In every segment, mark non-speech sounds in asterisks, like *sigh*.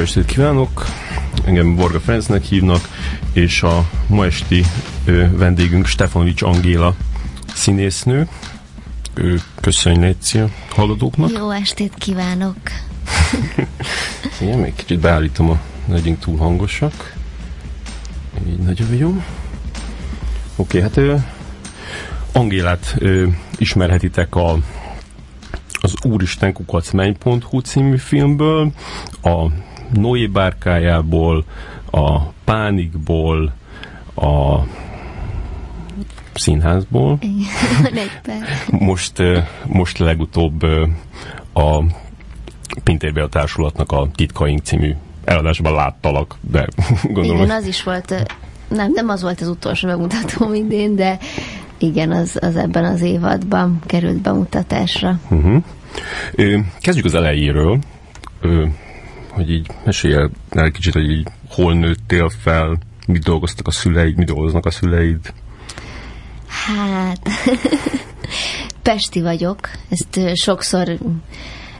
Jó estét kívánok! Engem Borga Ferencnek hívnak, és a ma esti ö, vendégünk Stefanovics Angéla színésznő. Ő köszönj Léci a hallgatóknak. Jó estét kívánok! *laughs* Igen, még kicsit beállítom a legyünk túl hangosak. Így nagyon jó. Oké, hát ö, Angélát ö, ismerhetitek a az Úristen kukacmenny.hu című filmből, a Noé bárkájából, a Pánikból, a színházból. *laughs* most, most legutóbb a Pintérbél Társulatnak a Titkaink című eladásban láttalak, de *laughs* gondolom... Igen, az is volt, nem, nem az volt az utolsó bemutató mindén, de igen, az, az ebben az évadban került bemutatásra. Uh-huh. Kezdjük az elejéről, hogy így mesélj el kicsit, hogy így hol nőttél fel, mit dolgoztak a szüleid, mit dolgoznak a szüleid? Hát, *laughs* Pesti vagyok, ezt sokszor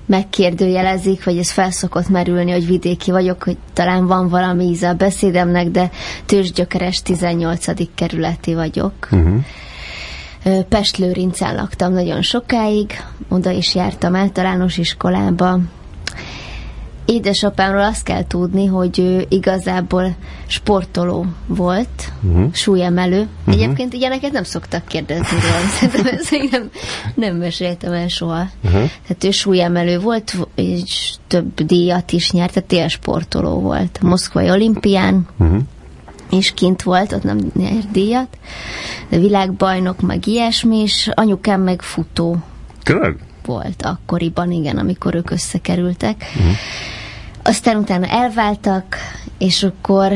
megkérdőjelezik, vagy ez felszokott merülni, hogy vidéki vagyok, hogy talán van valami íze a beszédemnek, de tőzsgyökeres 18. kerületi vagyok. Uh-huh. Pest-Lőrincen laktam nagyon sokáig, oda is jártam általános iskolába. Édesapámról azt kell tudni, hogy ő igazából sportoló volt, uh-huh. súlyemelő. Uh-huh. Egyébként ilyeneket nem szoktak kérdezni róla, *laughs* szerintem ezt nem, nem meséltem el soha. Uh-huh. Tehát ő súlyemelő volt, és több díjat is nyert, tehát télsportoló volt. Moszkvai olimpián, uh-huh és kint volt, ott nem nyert díjat, de világbajnok, meg ilyesmi, és anyukám meg futó. Tényleg? Volt akkoriban, igen, amikor ők összekerültek. Uh-huh. Aztán utána elváltak, és akkor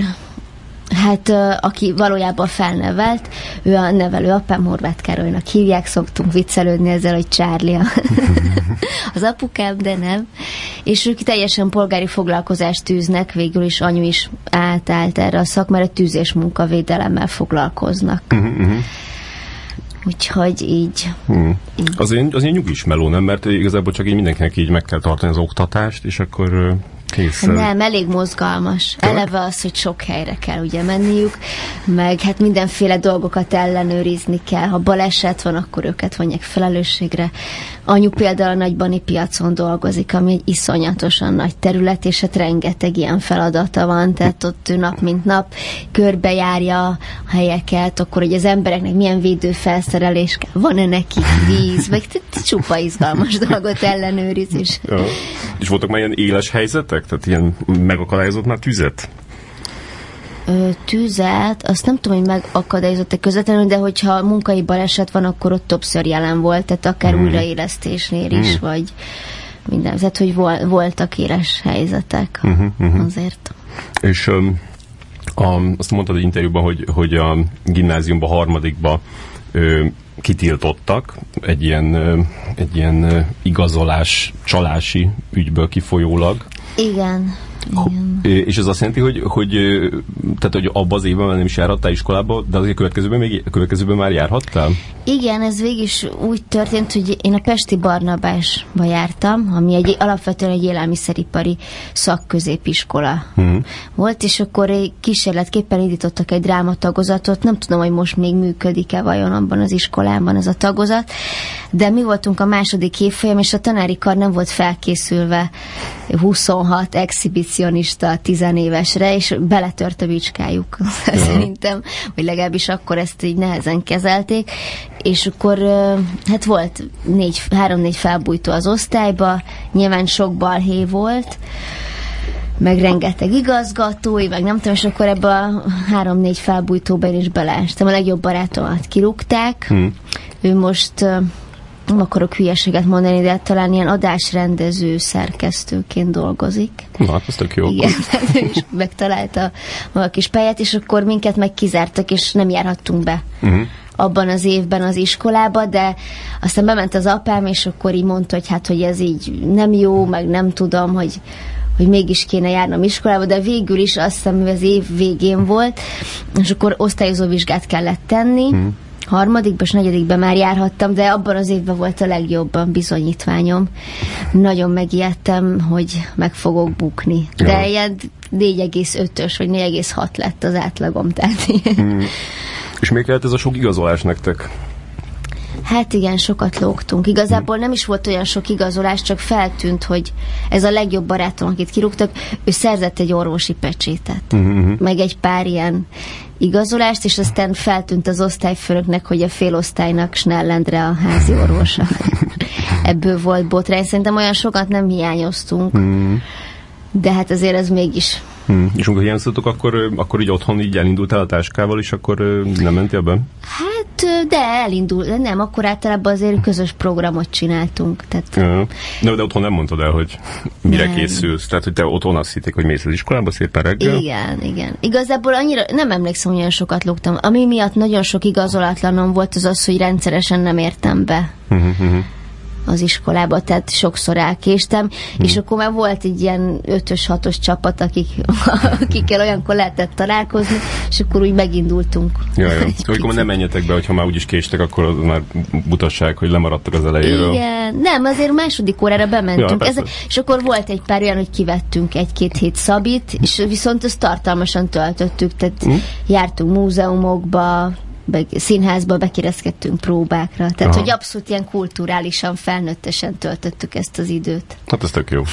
Hát, aki valójában felnevelt, ő a nevelő apám Horváth Károlynak hívják, szoktunk viccelődni ezzel, hogy Charlie *laughs* az apukám, de nem. És ők teljesen polgári foglalkozást tűznek, végül is anyu is átállt erre a szakmára, tűzés munkavédelemmel foglalkoznak. Uh-huh. Úgyhogy így. Hmm. így. Az, én, az én nyugis meló, nem? Mert igazából csak így mindenkinek így meg kell tartani az oktatást, és akkor Készen. Nem, elég mozgalmas. Tök? Eleve az, hogy sok helyre kell ugye menniük, meg hát mindenféle dolgokat ellenőrizni kell. Ha baleset van, akkor őket vonják felelősségre. Anyu például a nagybani piacon dolgozik, ami egy iszonyatosan nagy terület, és hát rengeteg ilyen feladata van, tehát ott ő nap mint nap körbejárja a helyeket, akkor hogy az embereknek milyen védőfelszerelés kell, van-e neki víz, vagy csupa izgalmas *laughs* dolgot ellenőriz is. Ja. És voltak már ilyen éles helyzetek? Tehát ilyen megakadályozott már tüzet? Ö, tüzet, azt nem tudom, hogy megakadályozott-e közvetlenül, de hogyha munkai baleset van, akkor ott többször jelen volt, tehát akár hmm. újraélesztésnél is, hmm. vagy minden. Tehát, hogy vol, voltak éles helyzetek uh-huh, uh-huh. azért. És um, a, azt mondtad egy interjúban, hogy, hogy a gimnáziumban harmadikba ö, kitiltottak egy ilyen, ö, egy ilyen igazolás csalási ügyből kifolyólag. Igen. Igen. És ez azt jelenti, hogy, hogy, tehát, hogy abban az évben nem is járhattál iskolába, de azért következőben, még, a következőben már járhattál? Igen, ez végig is úgy történt, hogy én a Pesti Barnabásba jártam, ami egy alapvetően egy élelmiszeripari szakközépiskola hmm. volt, és akkor egy kísérletképpen indítottak egy drámatagozatot, nem tudom, hogy most még működik-e vajon abban az iskolában ez a tagozat, de mi voltunk a második évfolyam, és a tanári kar nem volt felkészülve 26 exhibicionista tizenévesre, és beletört a bicskájuk *laughs* szerintem, vagy legalábbis akkor ezt így nehezen kezelték, és akkor hát volt négy, három-négy felbújtó az osztályba, nyilván sok balhé volt, meg rengeteg igazgatói, meg nem tudom, és akkor ebbe a három-négy felbújtóba én is beleestem. A legjobb barátomat kirúgták. Hmm. Ő most nem akarok hülyeséget mondani, de talán ilyen adásrendező szerkesztőként dolgozik. Na, hát ez tök jó. Igen, és megtalálta a kis pályát, és akkor minket meg kizártak, és nem járhattunk be. Uh-huh abban az évben az iskolába, de aztán bement az apám, és akkor így mondta, hogy hát, hogy ez így nem jó, meg nem tudom, hogy hogy mégis kéne járnom iskolába, de végül is azt hiszem, hogy az év végén volt, és akkor osztályozó vizsgát kellett tenni, hmm harmadikban és negyedikben már járhattam, de abban az évben volt a legjobb a bizonyítványom. Nagyon megijedtem, hogy meg fogok bukni. De ja. ilyen 4,5-ös vagy 4,6 lett az átlagom. Tehát mm. És még kellett ez a sok igazolás nektek? Hát igen, sokat lógtunk. Igazából nem is volt olyan sok igazolás, csak feltűnt, hogy ez a legjobb barátom, akit kirúgtak, ő szerzett egy orvosi pecsétet. Uh-huh. Meg egy pár ilyen igazolást, és aztán feltűnt az osztályfőnöknek, hogy a félosztálynak Snellendre a házi orvosa. *laughs* Ebből volt botrány. Szerintem olyan sokat nem hiányoztunk. Uh-huh. De hát azért ez mégis Hmm. És amikor hiányoztatok, akkor, akkor így otthon így elindultál a táskával, és akkor nem mentél be? Hát, de elindul, de nem, akkor általában azért közös programot csináltunk. Tehát... Ja. No, de otthon nem mondtad el, hogy mire nem. készülsz. Tehát, hogy te otthon azt hitték, hogy mész az iskolába szépen reggel. Igen, igen. Igazából annyira nem emlékszem, hogy olyan sokat lógtam. Ami miatt nagyon sok igazolatlanom volt, az az, hogy rendszeresen nem értem be. Uh-huh, uh-huh az iskolába, tehát sokszor elkéstem, hmm. és akkor már volt egy ilyen ötös, hatos csapat, akik, *laughs* akikkel olyankor lehetett találkozni, és akkor úgy megindultunk. Ja, ja. *laughs* Akkor nem menjetek be, hogyha már úgyis késtek, akkor az már butasság, hogy lemaradtak az elejéről. Igen, nem, azért második órára bementünk. Ja, Ez, és akkor volt egy pár olyan, hogy kivettünk egy-két hét szabit, és viszont ezt tartalmasan töltöttük, tehát hmm. jártunk múzeumokba, be, színházba bekérezkedtünk próbákra. Tehát, Aha. hogy abszolút ilyen kulturálisan, felnőttesen töltöttük ezt az időt. Hát ez tök jó. *laughs*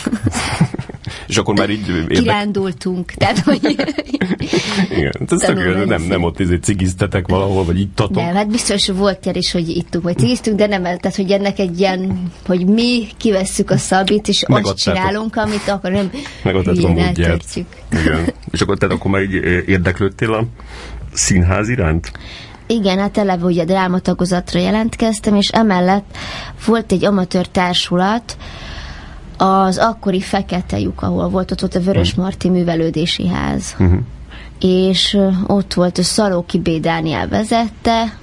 És akkor már így... Érdek... Kirándultunk. Tehát, hogy... *laughs* Igen, ez tök jó, nem, nem ott izé cigiztetek valahol, vagy ittatok. Nem, hát biztos volt ilyen is, hogy ittunk, vagy cigiztünk, de nem, tehát, hogy ennek egy ilyen, hogy mi kivesszük a szabit, és azt csinálunk, amit akkor nem Megadtátok a Igen. És akkor tehát akkor már így érdeklődtél a színház iránt? Igen, hát eleve ugye drámatagozatra jelentkeztem, és emellett volt egy amatőr társulat, az akkori Fekete lyuk, ahol volt ott, ott a Vörös mhm. Marti Művelődési Ház. Uh-huh. És ott volt a Szalóki B. Dániel vezette,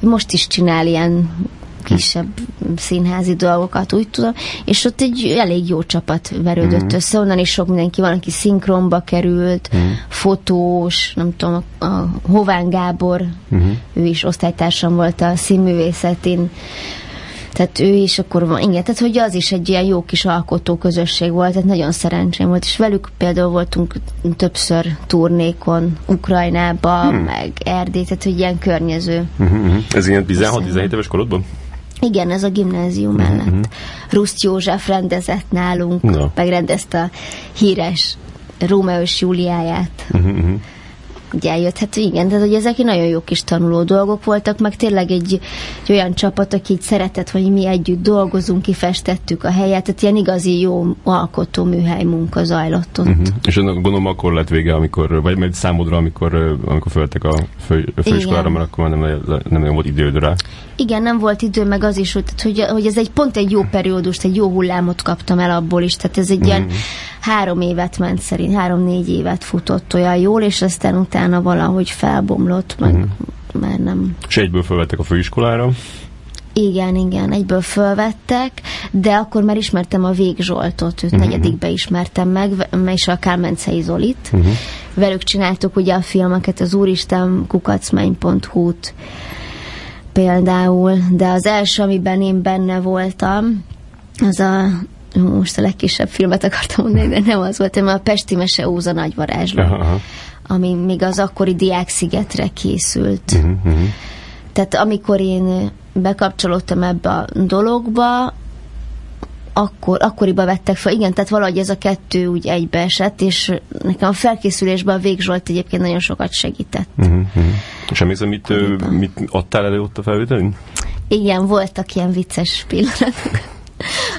most is csinál ilyen kisebb színházi dolgokat, úgy tudom, és ott egy elég jó csapat verődött mm. össze, onnan is sok mindenki van, aki szinkronba került, mm. fotós, nem tudom, a Hován Gábor, mm. ő is osztálytársam volt a színművészetén, tehát ő is akkor van, igen, tehát hogy az is egy ilyen jó kis alkotó közösség volt, tehát nagyon szerencsém volt, és velük például voltunk többször turnékon, Ukrajnába, hmm. meg Erdély, tehát hogy ilyen környező. Uh-huh. Ez ilyen 16-17 éves korodban? Igen, ez a gimnázium uh-huh. mellett. Ruszt József rendezett nálunk, no. megrendezte a híres Rómeó és Júliáját. Uh-huh eljött. Hát igen, de hogy ezek nagyon jó kis tanuló dolgok voltak, meg tényleg egy, egy olyan csapat, aki így szeretett, hogy mi együtt dolgozunk, kifestettük a helyet, tehát ilyen igazi jó alkotó műhely munka zajlott ott. Uh-huh. És gondolom akkor lett vége, amikor, vagy majd számodra, amikor, amikor föltek a, fő, főiskolára, mert akkor már nem, nem nagyon volt időd rá. Igen, nem volt idő, meg az is, hogy, hogy ez egy pont egy jó periódust, egy jó hullámot kaptam el abból is, tehát ez egy uh-huh. ilyen mhm. három évet ment szerint, három-négy évet futott olyan jól, és aztán utána valahogy felbomlott, meg uh-huh. már nem. És egyből felvettek a főiskolára? Igen, igen, egyből fölvettek, de akkor már ismertem a Vég Zsoltot, őt uh-huh. negyedikbe ismertem meg, és a Kálmencei Zolit. Uh-huh. Velük csináltuk ugye a filmeket, az Úristen kukacmány.hu-t, például, de az első, amiben én benne voltam, az a most a legkisebb filmet akartam mondani, de nem az volt, hanem a Pesti Mese Óza nagy varázsló, aha, ami még az akkori Diákszigetre készült. Uh-huh, uh-huh. Tehát amikor én bekapcsolódtam ebbe a dologba, akkor, akkoriban vettek fel, igen, tehát valahogy ez a kettő úgy egybeesett, és nekem a felkészülésben a Végzsolt egyébként nagyon sokat segített. Uh-huh, uh-huh. És emlékszem, mit, mit adtál elő ott a felvételén? Igen, voltak ilyen vicces pillanatok.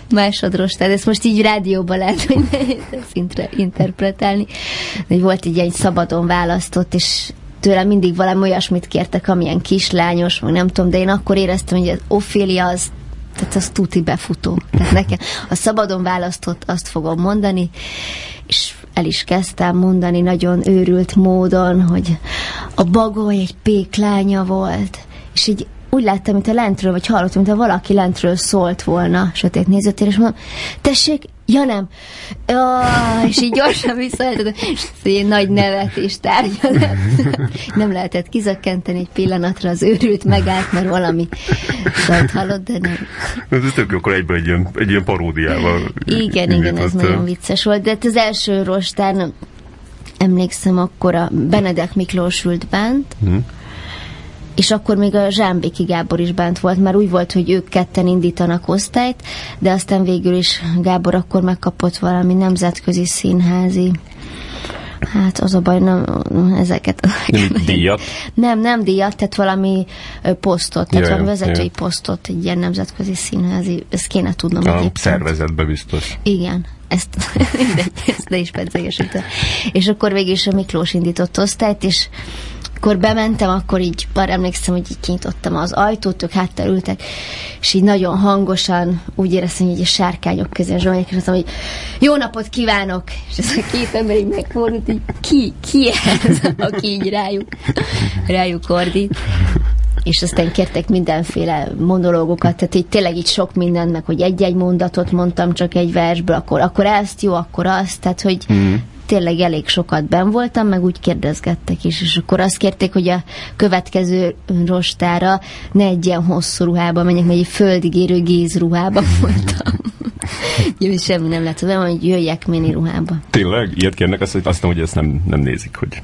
Másodros, tehát ezt most így rádióban lehet, hogy nehéz interpretálni. De volt így egy szabadon választott, és tőlem mindig valami olyasmit kértek, amilyen kislányos, meg nem tudom, de én akkor éreztem, hogy az Ophélia az tehát az tuti befutó. Tehát nekem a szabadon választott, azt fogom mondani, és el is kezdtem mondani nagyon őrült módon, hogy a bagoly egy péklánya volt, és így úgy láttam, mint a lentről, vagy hallottam, mint a valaki lentről szólt volna sötét nézőtér, és mondom, tessék, ja nem, oh, és így gyorsan visszajöttem, és egy nagy nevetés tárgya *laughs* Nem lehetett kizökkenteni egy pillanatra, az őrült megállt, mert valami szólt hallott, de nem. Ez tök jó, akkor egyből egy ilyen, egy ilyen paródiával. Igen, igen, ez nagyon vicces volt, de hát az első rostár, emlékszem, akkor a Benedek Miklós ült bent, hmm és akkor még a Zsámbéki Gábor is bent volt, mert úgy volt, hogy ők ketten indítanak osztályt, de aztán végül is Gábor akkor megkapott valami nemzetközi színházi Hát az a baj, nem, ezeket... Nem díjat? Nem, nem díjat, tehát valami posztot, tehát valami vezetői jaj. posztot, egy ilyen nemzetközi színházi, ezt kéne tudnom a egyébként. szervezetbe biztos. Igen, ezt, *laughs* mindegy, ezt le is És akkor végül is a Miklós indított osztályt, és amikor bementem, akkor így, bár emlékszem, hogy így kinyitottam az ajtót, ők háttal ültek, és így nagyon hangosan úgy éreztem, hogy így a sárkányok közé zsomják, és azt mondtam, hogy jó napot kívánok! És ez a két ember így megfordult, hogy ki, ki ez, aki így rájuk, rájuk ordít és aztán kértek mindenféle monológokat, tehát így tényleg így sok mindent, meg hogy egy-egy mondatot mondtam csak egy versből, akkor, akkor ezt jó, akkor azt, tehát hogy mm tényleg elég sokat ben voltam, meg úgy kérdezgettek is, és akkor azt kérték, hogy a következő rostára ne egy ilyen hosszú ruhába menjek, mert egy földig érő gézruhába *laughs* voltam. Jó, semmi nem lett, hogy jöjjek mini ruhába. Tényleg? Ilyet kérnek, azt, azt mondom, hogy ezt nem, nem nézik, hogy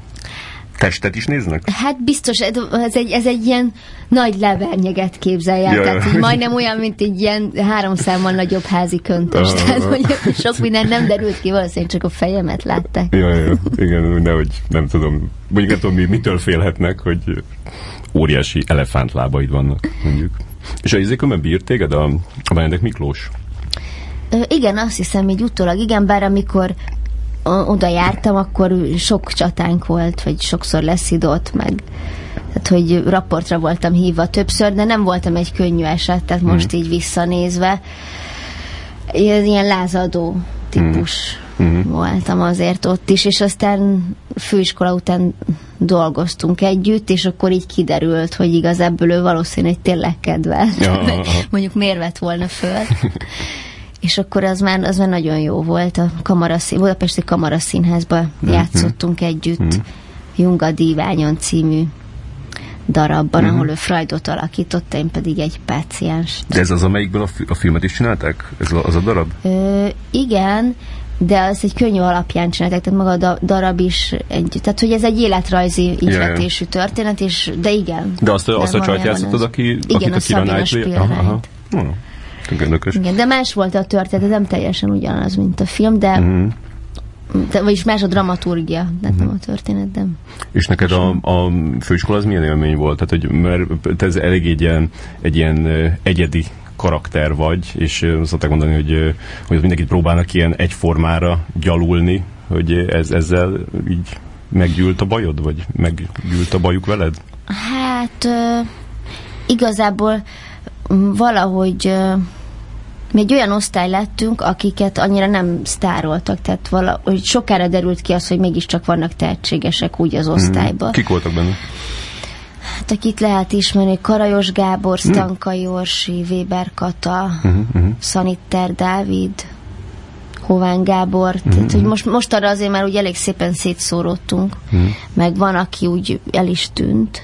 testet is néznek? Hát biztos, ez egy, ez egy ilyen nagy levernyeget képzelj el, tehát így majdnem olyan, mint egy ilyen három számmal nagyobb házi köntös. Tehát hogy sok minden nem derült ki, valószínűleg csak a fejemet látták. Ja, ja, igen, de hogy nem tudom, mondjuk nem tudom, mi, mitől félhetnek, hogy óriási elefántlábaid vannak, mondjuk. És a izékömben bírt téged a, a Benedek Miklós? Ö, igen, azt hiszem, így utólag, igen, bár amikor oda jártam, akkor sok csatánk volt, vagy sokszor leszidott, meg tehát, hogy raportra voltam hívva többször, de nem voltam egy könnyű eset, tehát hmm. most így visszanézve ilyen lázadó típus hmm. voltam azért ott is, és aztán főiskola után dolgoztunk együtt, és akkor így kiderült, hogy igazából ő valószínűleg tényleg kedvel. Ja, *laughs* Mondjuk miért vett volna föl. *laughs* és akkor az már, az már nagyon jó volt. A kamaraszín, Budapesti Kamaraszínházban mm-hmm. játszottunk együtt. Mm-hmm. Junga Díványon című darabban, mm-hmm. ahol ő Freudot alakította, én pedig egy páciens. De ez az, amelyikből a, fi- a filmet is csinálták? Ez a, az a darab? Ö, igen, de az egy könnyű alapján csinálták, tehát maga a darab is egy, tehát hogy ez egy életrajzi ihletésű történet, és, de igen. De azt, azt a csajt játszottad, aki, igen, akit a Szabina Spielreint. Tökéletes. Igen, de más volt a történet, nem teljesen ugyanaz, mint a film, de uh-huh. Vagyis más a dramaturgia, de uh-huh. nem a történet, de... És neked a, a főiskola az milyen élmény volt? Tehát, hogy mert te ez elég egy ilyen, egy ilyen egyedi karakter vagy, és szokták mondani, hogy, hogy mindenkit próbálnak ilyen egyformára gyalulni, hogy ez, ezzel így meggyűlt a bajod, vagy meggyűlt a bajuk veled? Hát igazából valahogy mi egy olyan osztály lettünk, akiket annyira nem sztároltak, tehát valahogy sokára derült ki az, hogy mégiscsak vannak tehetségesek úgy az mhm. osztályban. Hmm. Kik voltak benne? Hát akit lehet ismerni, Karajos Gábor, mhm. Stanka hmm. Jorsi, Weber Kata, uh-huh. Szanitter Dávid, Hován Gábor, tehát hogy most, most arra azért már úgy elég szépen szétszóródtunk, meg van, aki úgy el is tűnt,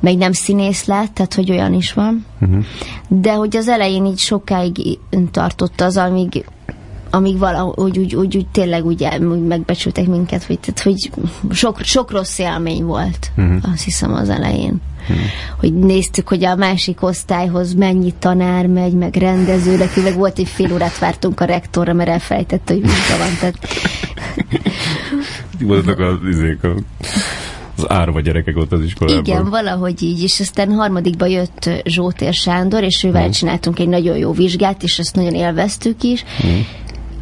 meg nem színész lett, tehát hogy olyan is van. Uh-huh. De hogy az elején így sokáig tartott az, amíg amíg valahogy úgy, úgy, úgy tényleg úgy, úgy megbecsültek minket, hogy, tehát, hogy sok, sok rossz élmény volt, uh-huh. azt hiszem az elején. Uh-huh. Hogy néztük, hogy a másik osztályhoz mennyi tanár megy, meg rendező, de meg volt egy fél órát vártunk a rektorra, mert elfelejtette, hogy munka van. Tehát... Voltak az izék, a az árva gyerekek ott az iskolában. Igen, valahogy így, és aztán harmadikba jött Zsótér Sándor, és ővel hmm. csináltunk egy nagyon jó vizsgát, és ezt nagyon élveztük is, hmm.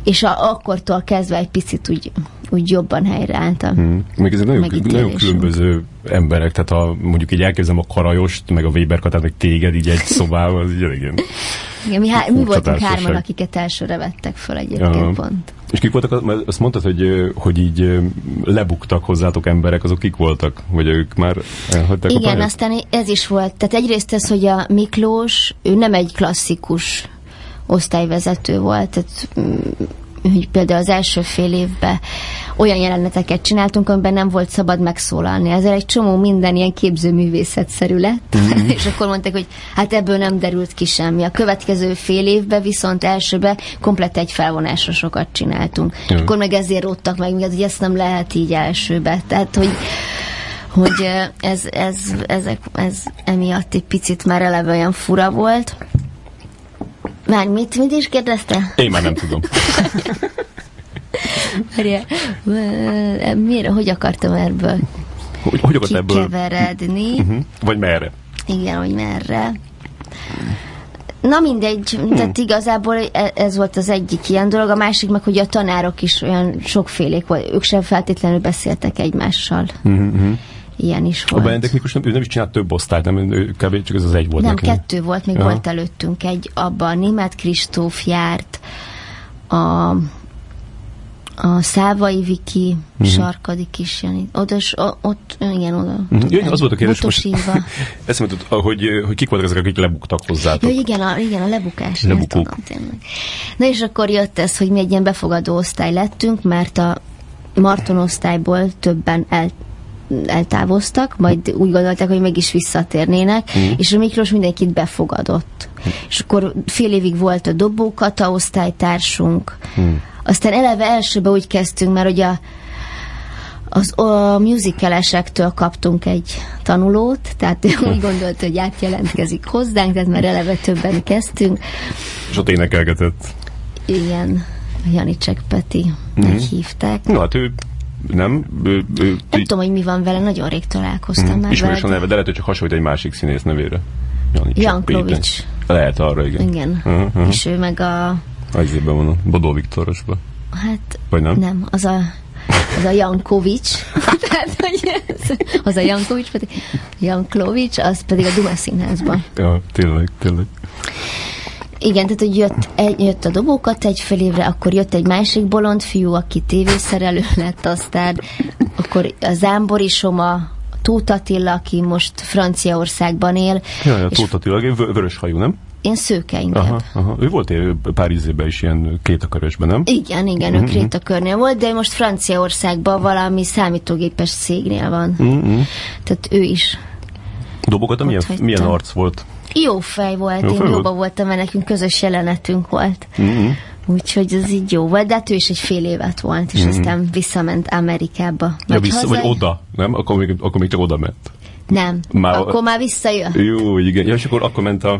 és a, akkortól kezdve egy picit úgy, úgy jobban helyreálltam. Hmm. Még ez nagyon, nagyon különböző emberek, tehát ha mondjuk így elkezdem a Karajost, meg a Weber Katát, meg téged így egy *laughs* szobában, az így elég Igen, mi, há- mi voltunk hárman, akiket elsőre vettek föl egyébként Aha. pont. És kik voltak, mert azt mondtad, hogy, hogy így lebuktak hozzátok emberek, azok kik voltak? Vagy ők már elhagyták Igen, a aztán ez is volt. Tehát egyrészt ez, hogy a Miklós, ő nem egy klasszikus osztályvezető volt, tehát hogy például az első fél évben olyan jeleneteket csináltunk, amiben nem volt szabad megszólalni. Ezzel egy csomó minden ilyen képzőművészetszerű lett, mm-hmm. és akkor mondták, hogy hát ebből nem derült ki semmi. A következő fél évben viszont elsőbe komplet egy felvonásra sokat csináltunk. Mm. Akkor meg ezért rottak meg hogy ezt nem lehet így elsőbe. Tehát, hogy hogy ez, ez, ezek, ez emiatt egy picit már eleve olyan fura volt. Már mit, mit is kérdezte? Én már nem tudom. Miért, hogy akartam ebből hogy, hogy akart ebből kikeveredni? Uh-huh. Vagy merre? Igen, hogy merre. Na mindegy, hmm. tehát igazából e- ez volt az egyik ilyen dolog, a másik meg, hogy a tanárok is olyan sokfélék volt, ők sem feltétlenül beszéltek egymással. Uh-huh ilyen is volt. A Benedek nem, ő nem is csinált több osztályt, nem, ő kb. csak ez az egy volt Nem, neki. kettő volt, még ja. volt előttünk egy, abban a német Kristóf járt, a, a Szávai Viki, uh-huh. Sarkadik is, Jani. Oda, ott, igen, oda. Uh-huh. Jaj, az volt a kérdés most. *laughs* Ezt mondtad, hogy, hogy kik voltak ezek, akik lebuktak hozzátok. Ja, igen, a, igen, a lebukás. Lebukók. Tudom, Na és akkor jött ez, hogy mi egy ilyen befogadó osztály lettünk, mert a Marton osztályból többen el, eltávoztak, majd úgy gondolták, hogy mégis visszatérnének, mm. és a Miklós mindenkit befogadott. Mm. És akkor fél évig volt a dobókata osztálytársunk, mm. aztán eleve elsőbe úgy kezdtünk, mert ugye a, az a musicalesektől kaptunk egy tanulót, tehát ő úgy gondolt, hogy átjelentkezik hozzánk, tehát már eleve többen kezdtünk. És ott énekelgetett. Igen, Janicek Peti, mm-hmm. hívták. No, hát ő nem? Ő, ő, nem így... tudom, hogy mi van vele, nagyon rég találkoztam mm. már Ismerős a neve, de lehet, hogy csak hasonlít egy másik színész nevére. Janklovics. Lehet arra, igen. Igen. Uh-huh. És ő meg a... Azében van a Bodó Viktorosban. Hát... Vagy nem? Nem, az a az a Jankovics, *laughs* tehát, hogy ez, az a Jankovics, pedig Janklovics, az pedig a Duma színházban. Ja, tényleg, tényleg. Igen, tehát hogy jött, egy, jött a dobókat egy fél évre, akkor jött egy másik bolond fiú, aki tévészerelő *laughs* lett, aztán akkor a Zámbori Soma, Tóth Attila, aki most Franciaországban él. Ja, ja Tóth Attila, vörös hajú, nem? Én szőke inkább. Aha, aha. Ő volt pár izében is ilyen kétakörösben, nem? Igen, igen, uh-huh. ő mhm. kétakörnél volt, de most Franciaországban valami számítógépes szégnél van. Uh-huh. Tehát ő is. Dobogat, milyen, milyen arc volt? Jó fej volt, jó én jóba voltam, mert nekünk közös jelenetünk volt. Mm-hmm. Úgyhogy ez így jó volt, de hát ő is egy fél évet volt, és mm-hmm. aztán visszament Amerikába. Ja, vissza, hazai... vagy oda, nem? Akkor még, akkor még csak oda ment. Nem, már, akkor már visszajön. Jó, igen. Ja, és akkor, akkor ment a,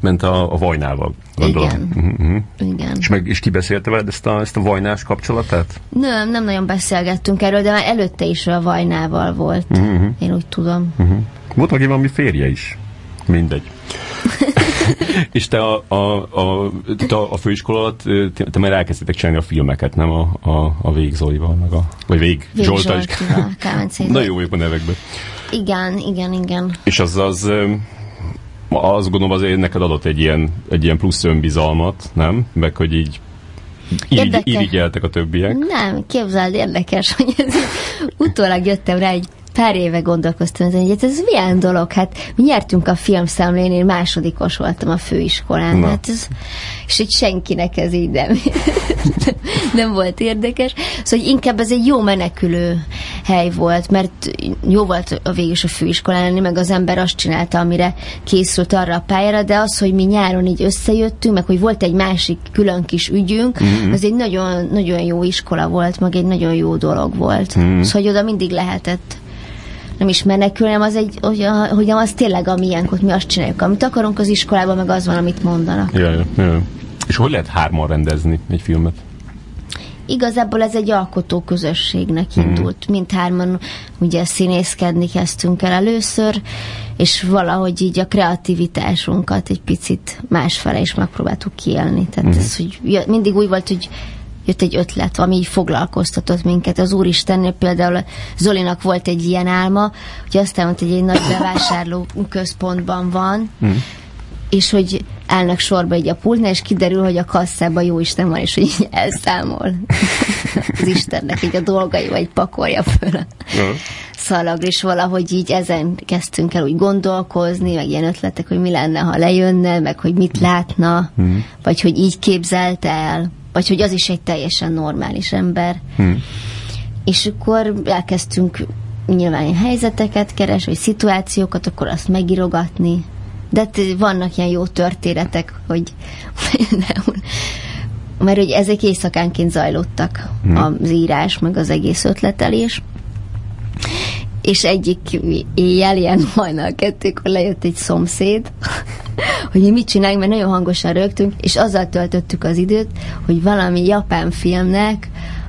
ment a, a vajnával, gondolom. Igen. Uh-huh. igen. És, meg, és ki beszélte veled ezt a, ezt a vajnás kapcsolatát? Nem, nem nagyon beszélgettünk erről, de már előtte is a vajnával volt. Uh-huh. Én úgy tudom. Uh-huh. Volt neki valami férje is. Mindegy. *laughs* és te a, a, a, te a főiskola alatt, te, te már elkezdtétek csinálni a filmeket, nem a, a, a Vég Zolival, meg a, vagy Vég, Vég Zsolta is. *laughs* Na jó vagyok a nevekben. Igen, igen, igen. És az az, azt gondolom azért neked adott egy ilyen, egy ilyen plusz önbizalmat, nem? Meg hogy így irigy, irigyeltek a többiek. Nem, képzeld, érdekes, hogy ez utólag jöttem rá egy pár éve gondolkoztam, hogy hát ez milyen dolog, hát mi nyertünk a filmszemlén, én másodikos voltam a főiskolán, Na. hát ez, és hogy senkinek ez így nem, *laughs* nem volt érdekes. Szóval hogy inkább ez egy jó menekülő hely volt, mert jó volt a végül a főiskolán lenni, meg az ember azt csinálta, amire készült arra a pályára, de az, hogy mi nyáron így összejöttünk, meg hogy volt egy másik külön kis ügyünk, mm-hmm. az egy nagyon, nagyon jó iskola volt, meg egy nagyon jó dolog volt. Mm-hmm. Szóval, hogy oda mindig lehetett nem is menekül, hanem az egy, hogy, hogy az tényleg a miénk, hogy mi azt csináljuk, amit akarunk az iskolában, meg az van, amit mondanak. Ja, ja, ja. És hogy lehet hárman rendezni egy filmet? Igazából ez egy alkotó közösségnek mm. indult. Mindhárman ugye színészkedni kezdtünk el először, és valahogy így a kreativitásunkat egy picit másfele is megpróbáltuk kiélni. Tehát mm. ez, hogy mindig úgy volt, hogy jött egy ötlet, ami így foglalkoztatott minket. Az Úristennél például Zolinak volt egy ilyen álma, hogy azt mondta, hogy egy nagy bevásárló központban van, mm. és hogy állnak sorba egy a pultnál, és kiderül, hogy a kasszában jó Isten van, és hogy így elszámol *laughs* az Istennek így a dolgai, vagy pakolja föl a szalagra, és valahogy így ezen kezdtünk el úgy gondolkozni, meg ilyen ötletek, hogy mi lenne, ha lejönne, meg hogy mit látna, hmm. vagy hogy így képzelte el, vagy hogy az is egy teljesen normális ember. Hmm. És akkor elkezdtünk nyilván helyzeteket keres, vagy szituációkat, akkor azt megírogatni, de hát vannak ilyen jó történetek, hogy *laughs* mert hogy ezek éjszakánként zajlottak hmm. az írás, meg az egész ötletelés. És egyik éjjel, ilyen hajnal kettőkor lejött egy szomszéd, hogy mi mit csináljunk, mert nagyon hangosan rögtünk, és azzal töltöttük az időt, hogy valami japán filmnek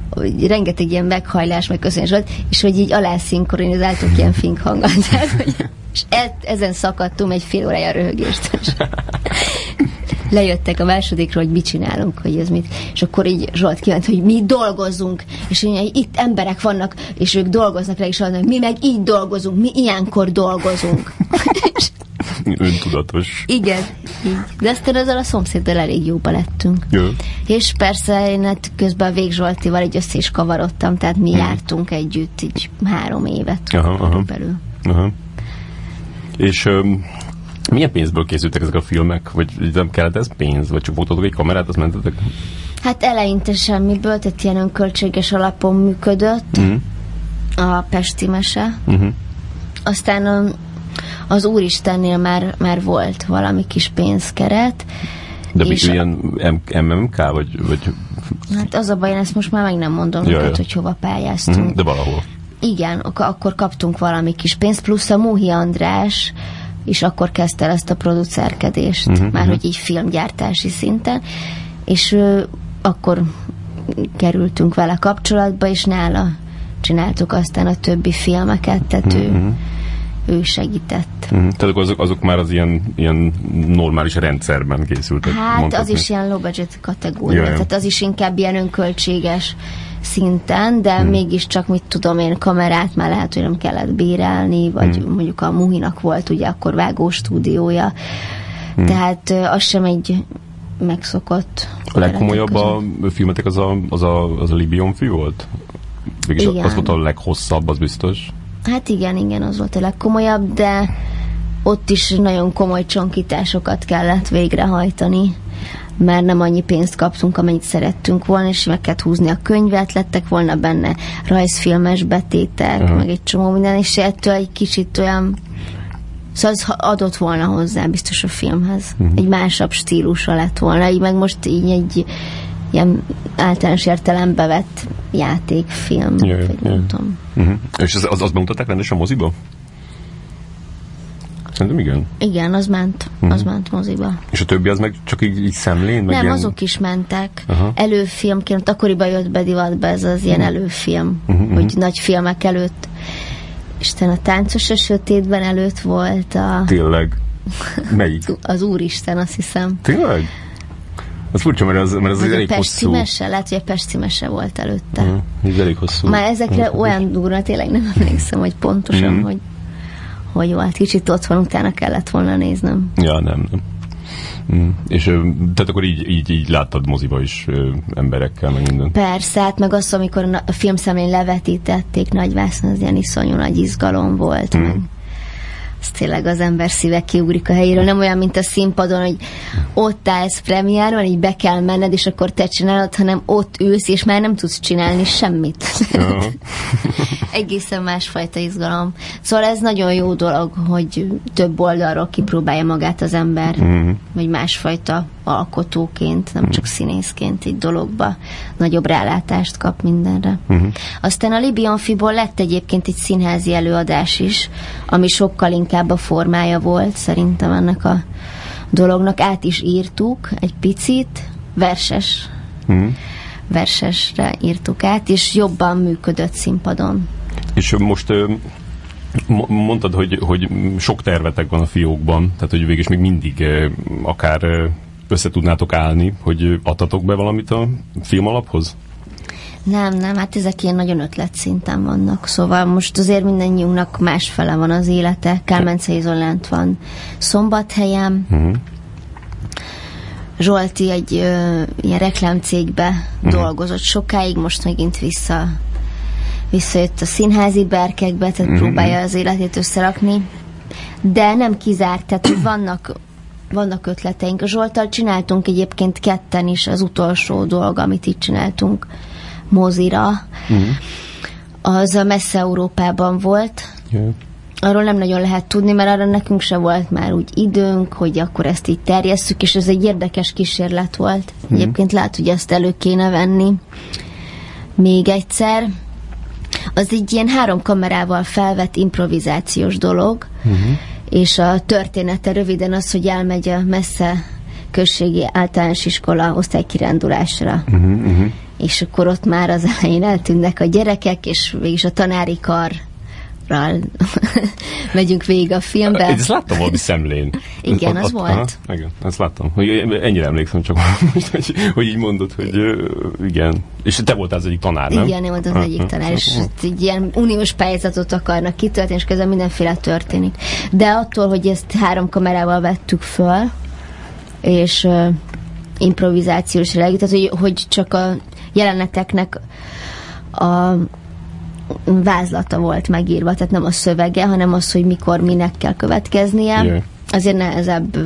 hogy rengeteg ilyen meghajlás, meg köszönés volt, és hogy így alászinkronizáltuk ilyen fink hangot. Tehát, *laughs* hogy és e, ezen szakadtunk egy fél órája röhögést. Lejöttek a másodikról, hogy mit csinálunk, hogy ez mit. És akkor így Zsolt kívánt, hogy mi dolgozzunk, és hogy itt emberek vannak, és ők dolgoznak le, és hogy mi meg így dolgozunk, mi ilyenkor dolgozunk. *laughs* *laughs* Öntudatos. Igen, így. De aztán ezzel a szomszéddal elég jóba lettünk. Jó. És persze én hát közben a Vég Zsoltival egy össze is kavarodtam, tehát mi hmm. jártunk együtt így három évet. Aha, aha. Belül. Aha. És um, milyen pénzből készültek ezek a filmek? Vagy nem kellett ez pénz? Vagy csak fogtatok egy kamerát, azt mentetek? Hát eleinte semmiből, tehát ilyen önköltséges alapon működött uh-huh. a Pesti mese. Uh-huh. Aztán az Úristennél már, már volt valami kis pénzkeret. De mi ilyen MMK, vagy, vagy... Hát az a baj, én ezt most már meg nem mondom, ja, ja. hogy hova pályáztunk. Uh-huh, de valahol igen, akkor kaptunk valami kis pénzt, plusz a Múhi András és akkor kezdte el ezt a producerkedést, uh-huh, már uh-huh. hogy így filmgyártási szinten, és ő, akkor kerültünk vele kapcsolatba, és nála csináltuk aztán a többi filmeket, tehát uh-huh. ő, mhm. Ő segített. Uh-huh. Tehát azok, azok már az ilyen, ilyen normális rendszerben készültek? Hát mondhatni. az is ilyen low budget kategória, Jaj. tehát az is inkább ilyen önköltséges szinten, de hmm. mégiscsak, mit tudom én, kamerát már lehet, hogy nem kellett bérelni, vagy hmm. mondjuk a Muhinak volt ugye akkor vágó stúdiója. Hmm. Tehát az sem egy megszokott. A legkomolyabb a filmetek az a, az a, az a Libion fű volt? Végis igen. az volt a leghosszabb, az biztos. Hát igen, igen, az volt a legkomolyabb, de ott is nagyon komoly csonkításokat kellett végrehajtani mert nem annyi pénzt kaptunk, amennyit szerettünk volna, és meg kellett húzni a könyvet, lettek volna benne rajzfilmes betétek, uh-huh. meg egy csomó minden, és ettől egy kicsit olyan Szóval az adott volna hozzá biztos a filmhez. Uh-huh. Egy másabb stílusa lett volna, így meg most így egy ilyen általános értelembe vett játékfilm. Jaj, jaj. Nem tudom. Uh-huh. És az, az, az bemutatták rendesen a moziba? Szerintem igen. Igen, az ment. Uh-huh. Az ment moziba. És a többi az meg csak így, így szemlén? Meg Nem, ilyen... azok is mentek. Uh-huh. Előfilmként, akkoriban jött be divatba ez az ilyen uh-huh. előfilm, uh-huh. hogy nagy filmek előtt. Isten a táncos a sötétben előtt volt a... Tényleg? Melyik? *laughs* az Úristen, azt hiszem. Tényleg? Az furcsa, mert az, mert az, az elég hosszú. Mese, lehet, hogy a Pesti mese volt előtte. Uh, ez elég hosszú. Már ezekre uh, olyan durva, tényleg nem emlékszem, hogy pontosan, uh-huh. hogy hogy volt. Kicsit otthon utána kellett volna néznem. Ja, nem, nem. Mm. És tehát akkor így, így, így láttad moziba is ö, emberekkel, meg minden? Persze, hát meg az, amikor a filmszemlén levetítették Nagyvászon, az ilyen iszonyú nagy izgalom volt, mm. meg ez tényleg az ember szíve kiugrik a helyéről. Nem olyan, mint a színpadon, hogy ott állsz premiáron, így be kell menned, és akkor te csinálod, hanem ott ülsz, és már nem tudsz csinálni semmit. *laughs* Egészen másfajta izgalom. Szóval ez nagyon jó dolog, hogy több oldalról kipróbálja magát az ember, mm-hmm. vagy másfajta alkotóként, nem csak színészként egy dologba nagyobb rálátást kap mindenre. Uh-huh. Aztán a Libion Fiból lett egyébként egy színházi előadás is, ami sokkal inkább a formája volt szerintem ennek a dolognak. Át is írtuk egy picit, verses. Uh-huh. Versesre írtuk át, és jobban működött színpadon. És most mondtad, hogy, hogy sok tervetek van a fiókban, tehát hogy végig még mindig akár össze tudnátok állni, hogy adtatok be valamit a film alaphoz? Nem, nem, hát ezek ilyen nagyon ötletszinten vannak, szóval most azért mindannyiunknak másfele van az élete. Kálmence lent van szombathelyem, uh-huh. Zsolti egy ö, ilyen reklámcégbe uh-huh. dolgozott sokáig, most megint vissza visszajött a színházi berkekbe, tehát uh-huh. próbálja az életét összerakni. De nem kizárt, tehát vannak vannak ötleteink. A Zsoltal csináltunk egyébként ketten is az utolsó dolog, amit itt csináltunk mozira. Uh-huh. Az a messze Európában volt. Yeah. Arról nem nagyon lehet tudni, mert arra nekünk se volt már úgy időnk, hogy akkor ezt így terjesszük, és ez egy érdekes kísérlet volt. Uh-huh. Egyébként lehet, hogy ezt elő kéne venni még egyszer. Az egy ilyen három kamerával felvett improvizációs dolog, uh-huh és a története röviden az, hogy elmegy a messze községi általános iskola osztálykirándulásra. Uh-huh, uh-huh. És akkor ott már az elején eltűnnek a gyerekek, és végig a tanári kar *laughs* megyünk végig a filmbe. Ezt láttam valami szemlén. igen, az volt. Aha, igen, ezt láttam. Hogy ennyire emlékszem csak most, hogy, hogy így mondod, hogy igen. És te voltál az egyik tanár, nem? Igen, én voltam az egyik tanár, és egy ilyen uniós pályázatot akarnak kitölteni, és közben mindenféle történik. De attól, hogy ezt három kamerával vettük föl, és uh, improvizációs jellegű, tehát hogy, hogy csak a jeleneteknek a vázlata volt megírva, tehát nem a szövege, hanem az, hogy mikor minek kell következnie. Yeah. Azért nehezebb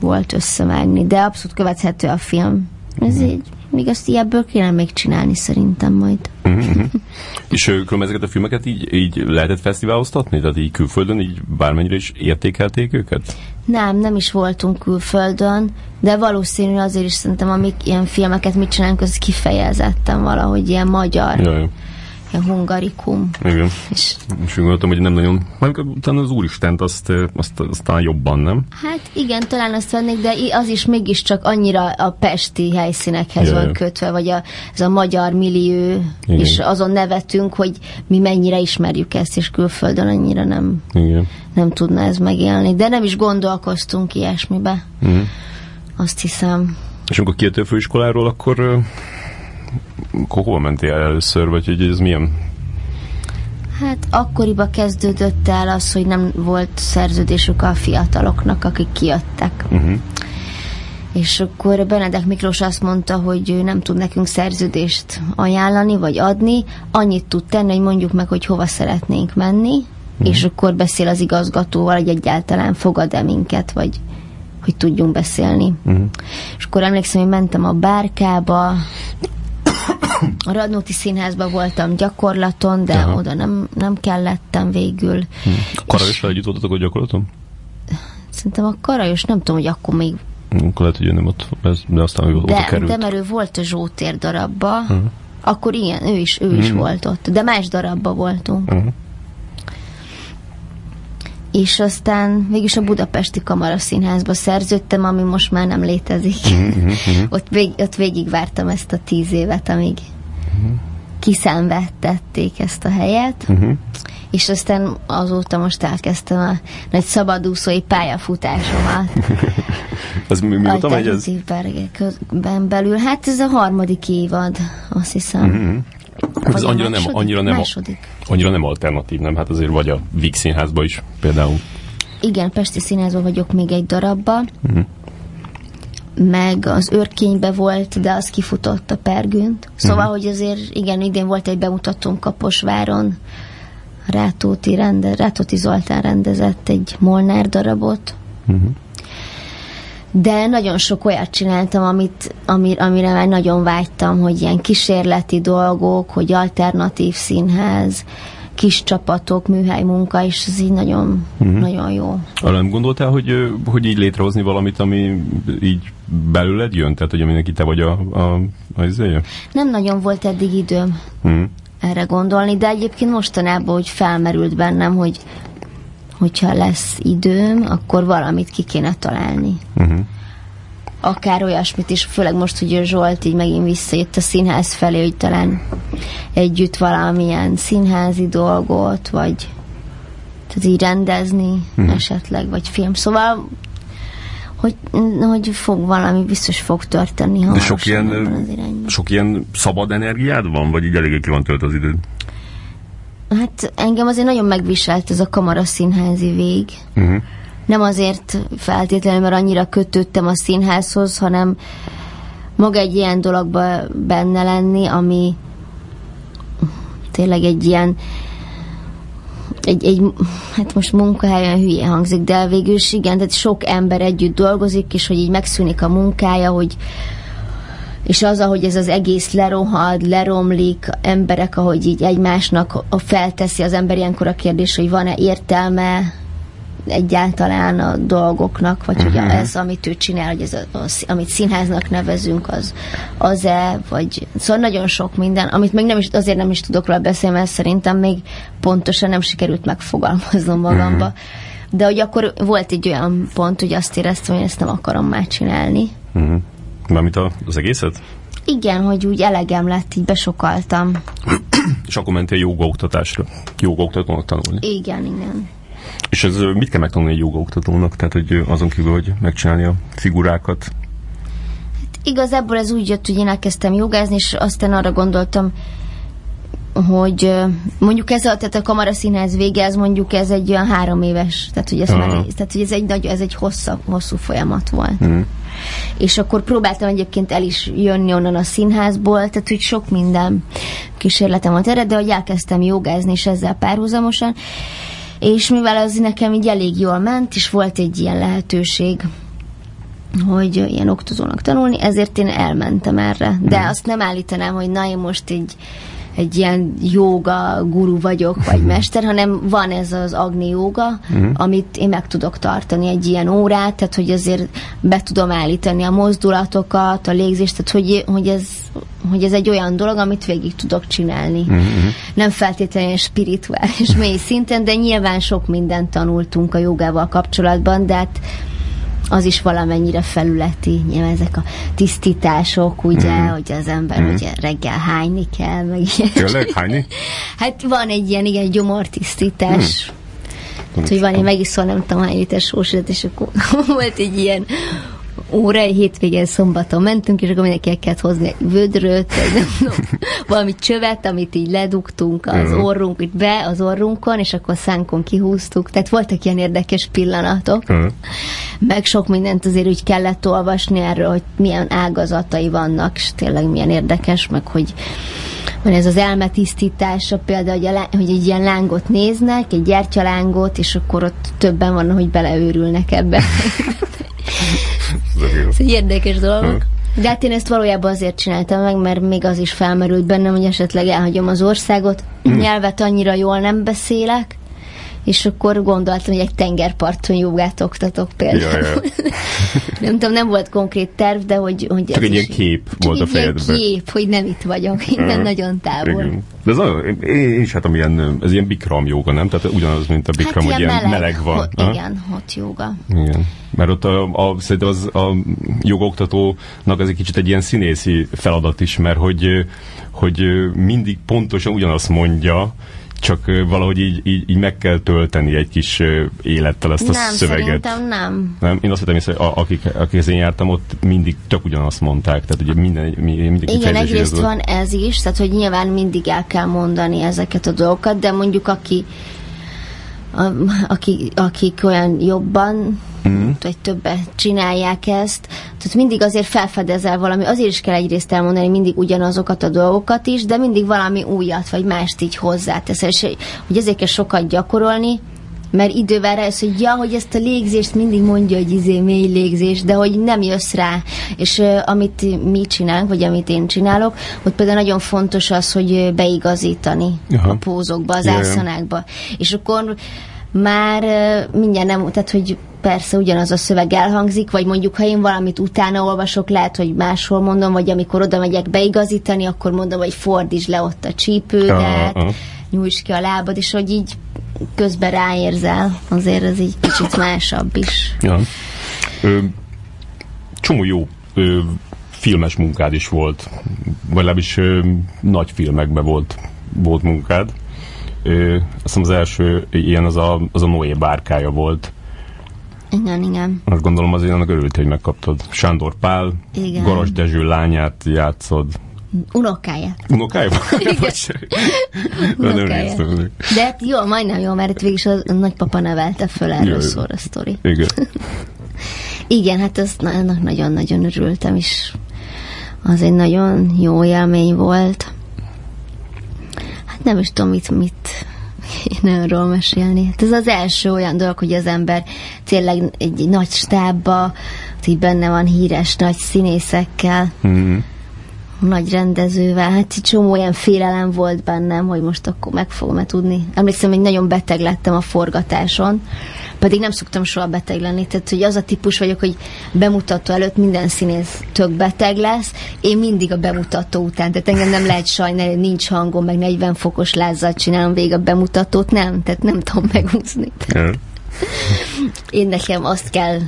volt összevágni, de abszolút követhető a film. Ez mm. így, még azt ilyebből kéne még csinálni szerintem majd. Mm-hmm. *laughs* És különben ezeket a filmeket így, így lehetett fesztiváloztatni? Tehát így külföldön így bármennyire is értékelték őket? Nem, nem is voltunk külföldön, de valószínű azért is szerintem, amik ilyen filmeket mit csinálunk, az kifejezetten valahogy ilyen magyar. Jaj hungarikum. Igen. És, és gondoltam, hogy nem nagyon, majd utána az Úristent azt, azt, azt talán jobban, nem? Hát igen, talán azt vennék, de az is mégiscsak annyira a pesti helyszínekhez Jaj. van kötve, vagy a, ez a magyar millió, igen. és azon nevetünk, hogy mi mennyire ismerjük ezt, és külföldön annyira nem, igen. nem tudna ez megélni. De nem is gondolkoztunk ilyesmibe. Uh-huh. Azt hiszem. És amikor kijöttél főiskoláról, akkor hol mentél el először, vagy hogy ez milyen? Hát akkoriban kezdődött el az, hogy nem volt szerződésük a fiataloknak, akik kijöttek. Uh-huh. És akkor Benedek Miklós azt mondta, hogy ő nem tud nekünk szerződést ajánlani, vagy adni, annyit tud tenni, hogy mondjuk meg, hogy hova szeretnénk menni, uh-huh. és akkor beszél az igazgatóval, hogy egyáltalán fogad-e minket, vagy hogy tudjunk beszélni. Uh-huh. És akkor emlékszem, hogy mentem a bárkába, a Radnóti Színházban voltam gyakorlaton, de Aha. oda nem, nem kellettem végül. Hm. Karajossal együtt voltatok a gyakorlaton? Szerintem a Karajos, nem tudom, hogy akkor még akkor lehet, hogy nem ott, de aztán ő oda került. De mert ő volt a Zsótér darabba, uh-huh. akkor igen, ő is, ő uh-huh. is volt ott. De más darabba voltunk. Uh-huh és aztán végülis a Budapesti Kamara Színházba szerződtem, ami most már nem létezik. Uh-huh, *laughs* uh-huh. ott, vég, ott végigvártam ezt a tíz évet, amíg uh-huh. kiszenvedtették ezt a helyet, és aztán azóta most elkezdtem a nagy szabadúszói pályafutásomat. *laughs* az mi, mióta megy ez? belül. Hát ez a harmadik évad, azt hiszem. Ez annyira nem, annyira, nem, annyira nem alternatív, nem? Hát azért vagy a Vix színházba is például. Igen, Pesti színházban vagyok még egy darabba. Uh-huh. Meg az őrkénybe volt, de az kifutott a pergünt. Szóval, uh-huh. hogy azért, igen, idén volt egy bemutatón Kaposváron. Rátóti, rende, Rátóti Zoltán rendezett egy Molnár darabot. Uh-huh de nagyon sok olyat csináltam, amit, amire, amire már nagyon vágytam, hogy ilyen kísérleti dolgok, hogy alternatív színház, kis csapatok, műhely munka, és ez így nagyon, uh-huh. nagyon jó. Arra nem gondoltál, hogy, hogy így létrehozni valamit, ami így belőled jön? Tehát, hogy aminek te vagy a, a, a izéje? Nem nagyon volt eddig időm uh-huh. erre gondolni, de egyébként mostanában, hogy felmerült bennem, hogy hogyha lesz időm, akkor valamit ki kéne találni. Uh-huh. Akár olyasmit is, főleg most, hogy Zsolt így megint visszajött a színház felé, hogy talán együtt valamilyen színházi dolgot, vagy tehát így rendezni uh-huh. esetleg, vagy film. Szóval hogy, hogy fog valami biztos fog történni. De sok ilyen, sok ilyen szabad energiád van, vagy így eléggé ki van tölt az időd? Hát engem azért nagyon megviselt ez a kamara színházi vég. Uh-huh. nem azért feltétlenül, mert annyira kötődtem a színházhoz, hanem maga egy ilyen dologba benne lenni, ami tényleg egy ilyen egy, egy, hát most munkahelyen hülye hangzik, de végül is igen, tehát sok ember együtt dolgozik, és hogy így megszűnik a munkája, hogy és az, ahogy ez az egész lerohad, leromlik, emberek, ahogy így egymásnak felteszi az ember ilyenkor a kérdés, hogy van-e értelme egyáltalán a dolgoknak, vagy uh-huh. hogy mhm. ez, amit ő csinál, hogy ez az, amit színháznak nevezünk, az az-e, vagy szóval nagyon sok minden, amit még nem is, azért nem is tudok róla beszélni, mert szerintem még pontosan nem sikerült megfogalmaznom magamba. Uh-huh. De hogy akkor volt egy olyan pont, hogy azt éreztem, hogy ezt nem akarom már csinálni. Uh-huh. Mármint az egészet? Igen, hogy úgy elegem lett, így besokaltam. *clears throat* És akkor mentél jogaoktatásra? Jogaoktatónak tanulni? Igen, igen. És ez mit kell megtanulni egy jogaoktatónak? Tehát, hogy azon kívül, hogy megcsinálni a figurákat? Hát igazából ez úgy jött, hogy én elkezdtem jogázni, és aztán arra gondoltam, hogy mondjuk ez a, tehát a kamaraszínház vége, ez mondjuk ez egy olyan három éves, tehát hogy ez, már, tehát, hogy ez egy, nagy, ez egy hosszabb, hosszú folyamat volt. Mm. És akkor próbáltam egyébként el is jönni onnan a színházból, tehát hogy sok minden kísérletem volt erre, de hogy elkezdtem jogázni és ezzel párhuzamosan, és mivel az nekem így elég jól ment, és volt egy ilyen lehetőség, hogy ilyen oktatónak tanulni, ezért én elmentem erre. De mm. azt nem állítanám, hogy na én most egy egy ilyen joga guru vagyok, vagy mhm. mester, hanem van ez az agni joga, uh-huh. amit én meg tudok tartani egy ilyen órát, tehát hogy azért be tudom állítani a mozdulatokat, a légzést, tehát hogy, hogy, ez, hogy ez egy olyan dolog, amit végig tudok csinálni. Uh-huh. Nem feltétlenül spirituális mély szinten, de nyilván sok mindent tanultunk a jogával kapcsolatban, de hát az is valamennyire felületi, nyilván ezek a tisztítások, ugye, mm. hogy az ember mm. ugye reggel hányni kell, meg ilyen. Tényleg hányni? *laughs* hát van egy ilyen, igen, gyomortisztítás. Mm. Hát, hogy van, én megiszol, nem tudom hány liter sósat, és akkor *laughs* volt egy ilyen óra, egy hétvégén szombaton mentünk, és akkor mindenki el kellett hozni egy vödröt, egy, *laughs* valami csövet, amit így ledugtunk az uh-huh. orrunk, itt be az orrunkon, és akkor szánkon kihúztuk. Tehát voltak ilyen érdekes pillanatok. Uh-huh. Meg sok mindent azért úgy kellett olvasni erről, hogy milyen ágazatai vannak, és tényleg milyen érdekes, meg hogy van ez az elmetisztítása, például, hogy, a, hogy egy ilyen lángot néznek, egy gyertyalángot, és akkor ott többen van, hogy beleőrülnek ebbe. *laughs* Ez egy érdekes dolog. De hát én ezt valójában azért csináltam meg, mert még az is felmerült bennem, hogy esetleg elhagyom az országot. Hmm. Nyelvet annyira jól nem beszélek, és akkor gondoltam, hogy egy tengerparton jogát oktatok például. Ja, ja. *laughs* nem tudom, nem volt konkrét terv, de hogy... hogy Csak egy ilyen kép volt a fejedben. kép, hogy nem itt vagyok, *laughs* innen uh-huh. nagyon távol. Igen. De ez nagyon, én is hát ilyen, ez ilyen bikram joga, nem? Tehát ugyanaz, mint a bikram, hát hogy ilyen meleg, meleg van. Hot, igen, hot joga. Igen. Mert ott a, a, szerintem az a jogoktatónak az egy kicsit egy ilyen színészi feladat is, mert hogy, hogy mindig pontosan ugyanazt mondja, csak valahogy így, így, így meg kell tölteni egy kis élettel ezt a nem, szöveget. Nem, nem. nem. Én azt hittem, hogy akik, akik én jártam, ott mindig tök ugyanazt mondták. Tehát ugye minden, mindig Igen, egyrészt van ez is, tehát hogy nyilván mindig el kell mondani ezeket a dolgokat, de mondjuk aki a, akik, akik olyan jobban mm. vagy többet csinálják ezt. Tehát mindig azért felfedezel valami, azért is kell egyrészt elmondani mindig ugyanazokat a dolgokat is, de mindig valami újat, vagy mást így hozzáteszel, és hogy ezért kell sokat gyakorolni, mert idővel rájössz, hogy ja, hogy ezt a légzést mindig mondja, hogy izé mély légzés, de hogy nem jössz rá. És uh, amit mi csinálunk, vagy amit én csinálok, hogy például nagyon fontos az, hogy beigazítani Aha. a pózokba, az ászanákba. És akkor már uh, mindjárt nem, tehát hogy persze ugyanaz a szöveg elhangzik, vagy mondjuk ha én valamit utána olvasok, lehet, hogy máshol mondom, vagy amikor oda megyek beigazítani, akkor mondom, hogy fordíts le ott a csípődet, nyújts ki a lábad, és hogy így közben ráérzel, azért ez így kicsit másabb is. Ja. Ö, csomó jó ö, filmes munkád is volt, vagy legalábbis ö, nagy filmekben volt, volt munkád. Ö, azt hiszem az első ilyen az a, az a Noé bárkája volt. Igen, igen. Azt gondolom azért annak örült, hogy megkaptad. Sándor Pál, igen. Garas Dezső lányát játszod. Unokája. Unokája? *laughs* Unokája. De hát jó, majdnem jó, mert végig a nagypapa nevelte föl, erről szól a sztori. Igen. *laughs* Igen, hát ezt annak nagyon-nagyon örültem, és az egy nagyon jó élmény volt. Hát nem is tudom, mit, mit *laughs* én erről mesélni. Hát ez az első olyan dolog, hogy az ember tényleg egy nagy stábba, így benne van híres nagy színészekkel, mm-hmm. Nagy rendezővel. Hát egy csomó olyan félelem volt bennem, hogy most akkor meg fogom-e tudni. Emlékszem, hogy nagyon beteg lettem a forgatáson, pedig nem szoktam soha beteg lenni, tehát hogy az a típus vagyok, hogy bemutató előtt minden színész tök beteg lesz, én mindig a bemutató után, tehát engem nem lehet sajnálni, nincs hangom, meg 40 fokos lázzal csinálom végig a bemutatót, nem, tehát nem tudom megúszni. Én nekem azt kell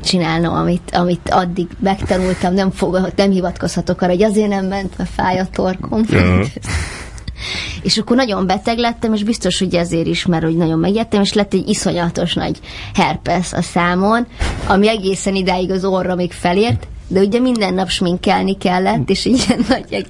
csinálnom, amit, amit addig megtanultam, nem, fog, nem hivatkozhatok arra, hogy azért nem ment, mert fáj a torkom. *laughs* És akkor nagyon beteg lettem, és biztos, hogy ezért is, mert hogy nagyon megjettem, és lett egy iszonyatos nagy herpes a számon, ami egészen idáig az orra még felért, de ugye minden nap sminkelni kellett, és ilyen *laughs* nagy,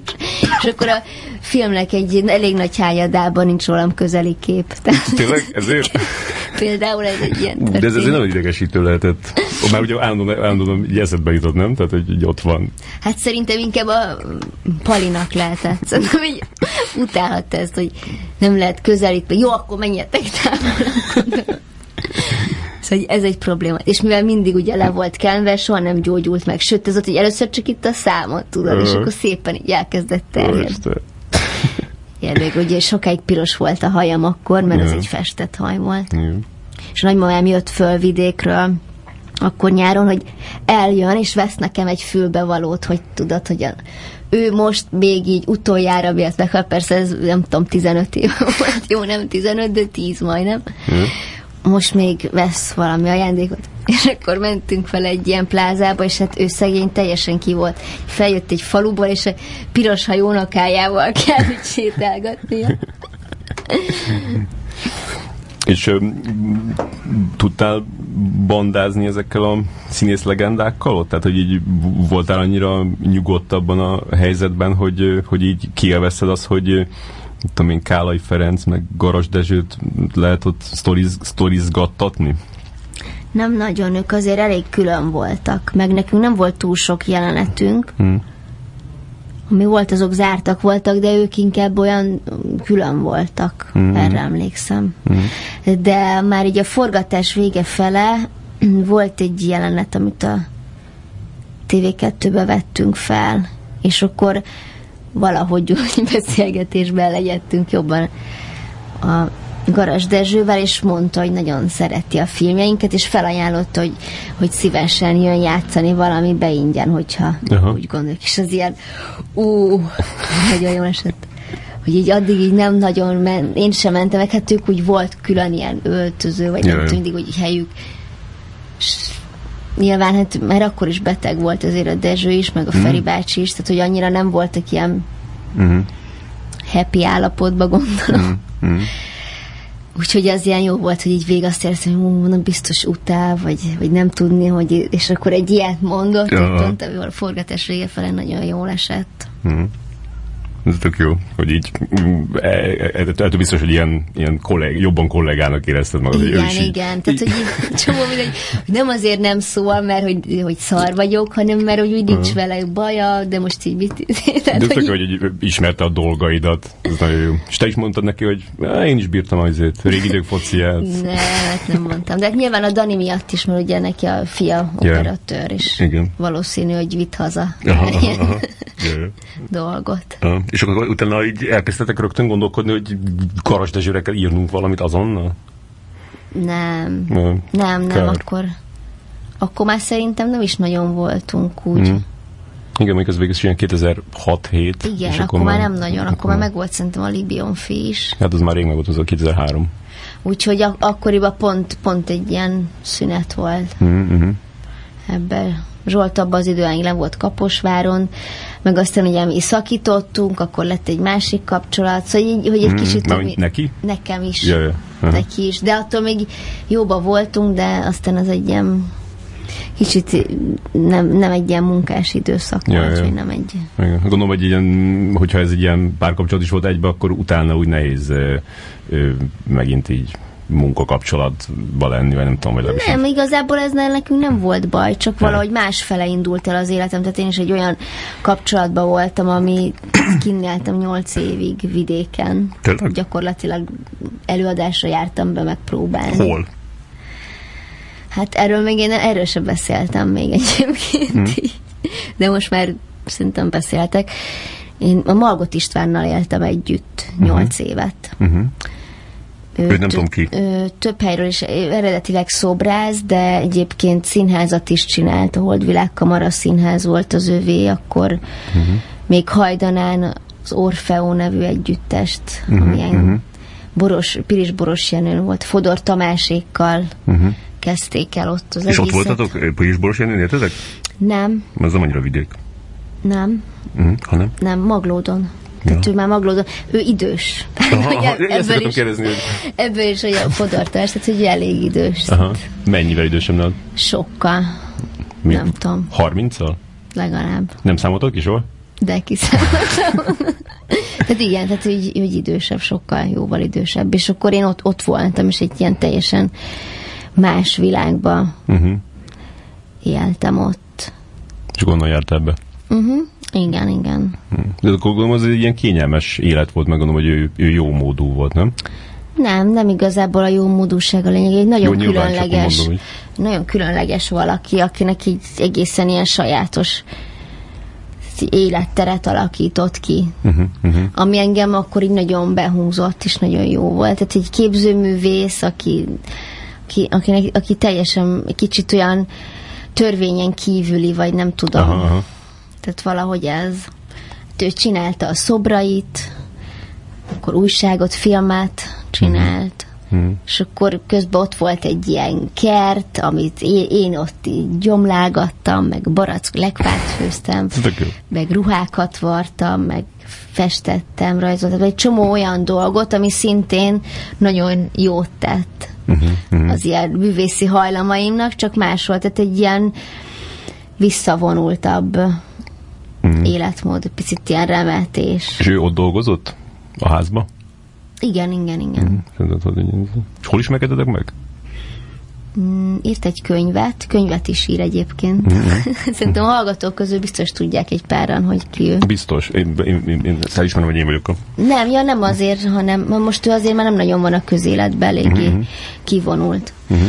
és akkor a filmnek egy elég nagy hányadában nincs rólam közeli kép. *laughs* Tehát, Tényleg? Ezért? *laughs* Például ez egy ilyen történet. De ez azért nagyon idegesítő lehetett. Már ugye állandóan, állandóan így eszedbe jutott, nem? Tehát, hogy így ott van. Hát szerintem inkább a Palinak lehetett. Szerintem így utálhatta ezt, hogy nem lehet közelíteni. Jó, akkor menjetek távol. Szóval ez egy probléma. És mivel mindig ugye le volt kelve, soha nem gyógyult meg. Sőt, ez ott, hogy először csak itt a számot, tudod, uh-huh. és akkor szépen így elkezdett terjedni. Jelleg, ugye sokáig piros volt a hajam akkor, mert uh-huh. ez egy festett haj volt. Uh-huh. És a nagymamám jött föl vidékről, akkor nyáron, hogy eljön, és vesz nekem egy fülbevalót, hogy tudod, hogy a, ő most még így utoljára vért meg, persze ez nem tudom, 15 év volt, jó, nem 15, de 10 majdnem. Hmm most még vesz valami ajándékot. És akkor mentünk fel egy ilyen plázába, és hát ő szegény teljesen ki volt. Feljött egy faluból, és a piros hajónakájával *laughs* kell hogy sétálgatnia. És ö, tudtál bandázni ezekkel a színész legendákkal ott? Tehát, hogy így voltál annyira nyugodtabban a helyzetben, hogy, hogy így kielveszed az, hogy tudom én, Kálai Ferenc, meg Garas Dezsőt lehet ott sztoriz, sztorizgattatni? Nem nagyon, ők azért elég külön voltak, meg nekünk nem volt túl sok jelenetünk. Hmm. Ami volt, azok zártak voltak, de ők inkább olyan külön voltak, hmm. erre emlékszem. Hmm. De már így a forgatás vége fele *clears throat* volt egy jelenet, amit a TV2-be vettünk fel, és akkor valahogy úgy *laughs* beszélgetésben legyettünk jobban a Garas Dezsővel, és mondta, hogy nagyon szereti a filmjeinket, és felajánlotta, hogy, hogy szívesen jön játszani valami beingyen, hogyha Aha. úgy gondoljuk. És az ilyen, ú, *laughs* nagyon jól esett hogy így addig így nem nagyon ment, én sem mentem, meg hát ők úgy volt külön ilyen öltöző, vagy Jaj. nem tudom, mindig úgy helyük. És nyilván, hát mert akkor is beteg volt azért a Dezső is, meg a mm. Feri bácsi is, tehát hogy annyira nem voltak ilyen mm. happy állapotban, gondolom. Mm. Mm. Úgyhogy az ilyen jó volt, hogy így végig azt érzem, hogy mondom, biztos utál, vagy, vagy nem tudni, hogy, és akkor egy ilyet mondott, ja. pont a forgatás vége fele nagyon jól esett. Mm. Ez tök jó, hogy így e, e, e, e biztos, hogy ilyen, ilyen kolleg, jobban kollégának érezted magad. Igen, hogy igen. igen. Tehát, hogy így, *laughs* csomó mindegy, hogy nem azért nem szól, mert hogy, hogy szar vagyok, hanem mert hogy úgy nincs uh-huh. vele baja, de most így mit... *laughs* Tehát, de tök, hogy, hogy ismerte a dolgaidat. Ez nagyon jó. És te is mondtad neki, hogy én is bírtam azért, régi idők fociát. *laughs* Nem, hát nem mondtam. De hát nyilván a Dani miatt is, mert ugye neki a fia yeah. operatőr, és igen. valószínű, hogy vitt haza aha, aha, aha. dolgot. Aha. És akkor utána így elkezdtetek rögtön gondolkodni, hogy Karas Dezsőre kell írnunk valamit azonnal? Nem. Nem, nem, nem akkor, akkor már szerintem nem is nagyon voltunk úgy. Mm. Igen, még az végül is ilyen 2006-7. Igen, és akkor, akkor már nem nagyon, akkor, akkor már meg volt szerintem a Libion fi is. Hát az már rég meg volt, az a 2003. Úgyhogy ak- akkoriban pont, pont egy ilyen szünet volt. Mm-hmm. Ebben Zsolt abban az időáig le volt Kaposváron, meg aztán ugye mi szakítottunk, akkor lett egy másik kapcsolat, szóval így, hogy egy mm, kicsit... Neki? Nekem is. Ja, ja. Neki is. De attól még jóba voltunk, de aztán az egy ilyen kicsit nem, nem egy ilyen munkás időszak Ja, volt, ja. vagy nem egy... Igen. Gondolom, hogy ilyen, hogyha ez egy ilyen párkapcsolat is volt egybe, akkor utána úgy nehéz ö, ö, megint így munkakapcsolatba lenni, vagy nem tudom, vagy legalábbis. Nem, igazából ez nekünk nem volt baj, csak Nem. valahogy másfele indult el az életem. Tehát én is egy olyan kapcsolatban voltam, ami kinnéltem nyolc évig vidéken. Tényleg? Gyakorlatilag előadásra jártam be megpróbálni. Hol? Hát erről még én erről sem beszéltem még egyébként. Hm. így. De most már szerintem beszéltek. Én a Margot Istvánnal éltem együtt nyolc évet. Uh-huh. Ő nem tudom ki. Ö, több helyről is, eredetileg szobrász, de egyébként színházat is csinált, a Holdvilág Kamara színház volt az övé, akkor uh-huh. még Hajdanán az Orfeó nevű együttest, uh-huh. amilyen uh-huh. Boros, Piris Boros Jenőn volt, Fodor Tamásékkal uh-huh. kezdték el ott az És ott egészet. voltatok? Pajis Boros Jenőn éltetek? Nem, Ez nem annyira vidék. nem, Uh-huh. Hanem? nem, Maglódon. Tehát Ja. ő már Maglódon, ő idős. Aha, ezt ebből, is, kérdezni, hogy... ebből is olyan fodortás, tehát hogy elég idős. Aha. Mennyivel idősebb nálad? Sokkal, Mi? nem tudom, 30-szal? legalább. Nem számoltok ki soha? De kiszámoltam. *laughs* tehát igen, tehát hogy, hogy idősebb, sokkal jóval idősebb. És akkor én ott, ott voltam, és egy ilyen teljesen más világba Uh-huh. éltem ott. És járt ebbe. Uh-huh. Igen, igen. De akkor gondolom, az egy ilyen kényelmes élet volt, meg gondolom, hogy ő, ő jó módú volt, nem? Nem, nem igazából a jó módúság a lényeg. Egy nagyon Jó, különleges, mondom, nagyon különleges valaki, akinek így egészen ilyen sajátos életteret alakított ki. Uh-huh, uh-huh. ami engem akkor így nagyon behúzott, és nagyon jó volt. Tehát egy képzőművész, aki, aki, akinek, aki teljesen kicsit olyan törvényen kívüli, vagy nem tudom. Aha, aha. Tehát valahogy ez. Ő csinálta a szobrait, akkor újságot, filmet csinált. Mhm. És akkor közben ott volt egy ilyen kert, amit én, én ott így gyomlálgattam, meg barack lekvárt főztem meg ruhákat vartam, meg festettem, rajzoltam, egy csomó olyan dolgot, ami szintén nagyon jót tett Uh-huh, uh-huh. az ilyen művészi hajlamaimnak, csak más volt, tehát egy ilyen visszavonultabb Mhm. életmód, picit ilyen remetés. És ő ott dolgozott? A házba? Igen, igen, igen. És hol ismerkedtetek meg? Mm, írt egy könyvet, könyvet is ír egyébként. Mhm. *laughs* Szerintem a hallgatók közül biztos tudják egy páran, hogy ki ő. Biztos. Én, én, én, én elismerem, hogy én vagyok a... Nem, ja nem azért, hanem most ő azért már nem nagyon van a közéletben, eléggé uh-huh. kivonult. Uh-huh.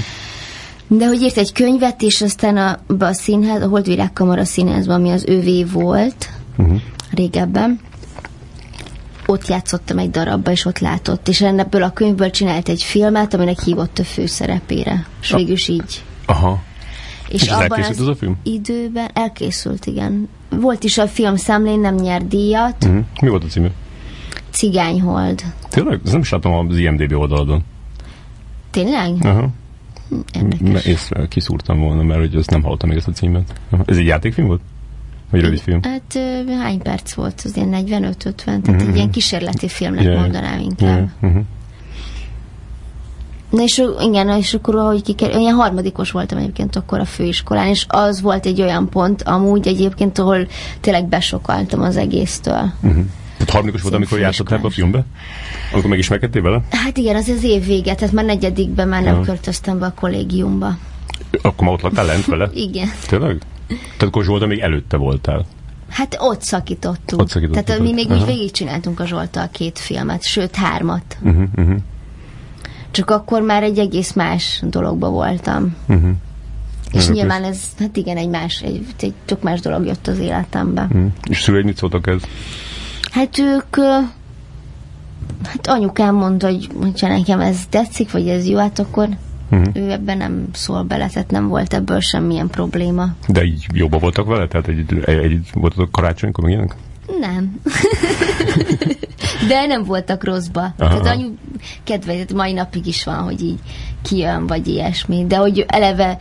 De hogy írt egy könyvet, és aztán a, a színház, a Holdvilág Kamara színházban, ami az ővé volt uh-huh. régebben, ott játszottam egy darabba, és ott látott. És ebből a könyvből csinált egy filmet, aminek hívott a főszerepére. És végül is így. Aha. És, És ez elkészült az a film? időben elkészült, igen. Volt is a film számlén, nem nyert díjat. Uh-huh. Mi volt a címe? Cigányhold. Tényleg? Ez nem is látom az IMDB oldalon. Tényleg? Aha. Érdekes. Észre kiszúrtam volna, mert hogy ezt nem hallottam még ezt a címet. Ez egy játékfilm volt? Vagy rövid film? Hát hány perc volt? Az ilyen 45-50, tehát uh-huh. egy ilyen kísérleti filmnek yeah. mondanám inkább. Uh-huh. Na és igen, és akkor ahogy kiker... ilyen harmadikos voltam egyébként akkor a főiskolán, és az volt egy olyan pont amúgy egyébként, ahol tényleg besokaltam az egésztől. Uh-huh. Tehát harmadikos volt, amikor játszottál ebbe a filmbe? Amikor megismerkedtél vele? Hát igen, az az év vége, tehát már negyedikben már nem Ja. költöztem be a kollégiumba. Akkor már ott laktál lent vele? *laughs* Igen. Tényleg? Tehát akkor Zsolta még előtte voltál. Hát ott szakítottunk. Ott szakítottuk Tehát mi még Aha. úgy végigcsináltunk a Zsoltal két filmet, sőt hármat. Uh-huh, uh-huh, Csak akkor már egy egész más dologba voltam. uh-huh. És Érdekes. nyilván ez, hát igen, egy más, egy, egy tök más dolog jött az életembe. Uh-huh. És szüleid mit szóltak ez? Hát ők, hát anyukám mondta, hogy hogyha nekem ez tetszik, vagy ez jó, hát akkor Uh-huh. ő ebben nem szól bele, tehát nem volt ebből semmilyen probléma. De így jobban voltak vele? Tehát egy, egy, voltatok karácsonykor, meg ilyenek? Nem. *laughs* De nem voltak rosszba. Aha. Tehát anyu kedve, mai napig is van, hogy így kijön, vagy ilyesmi. De hogy eleve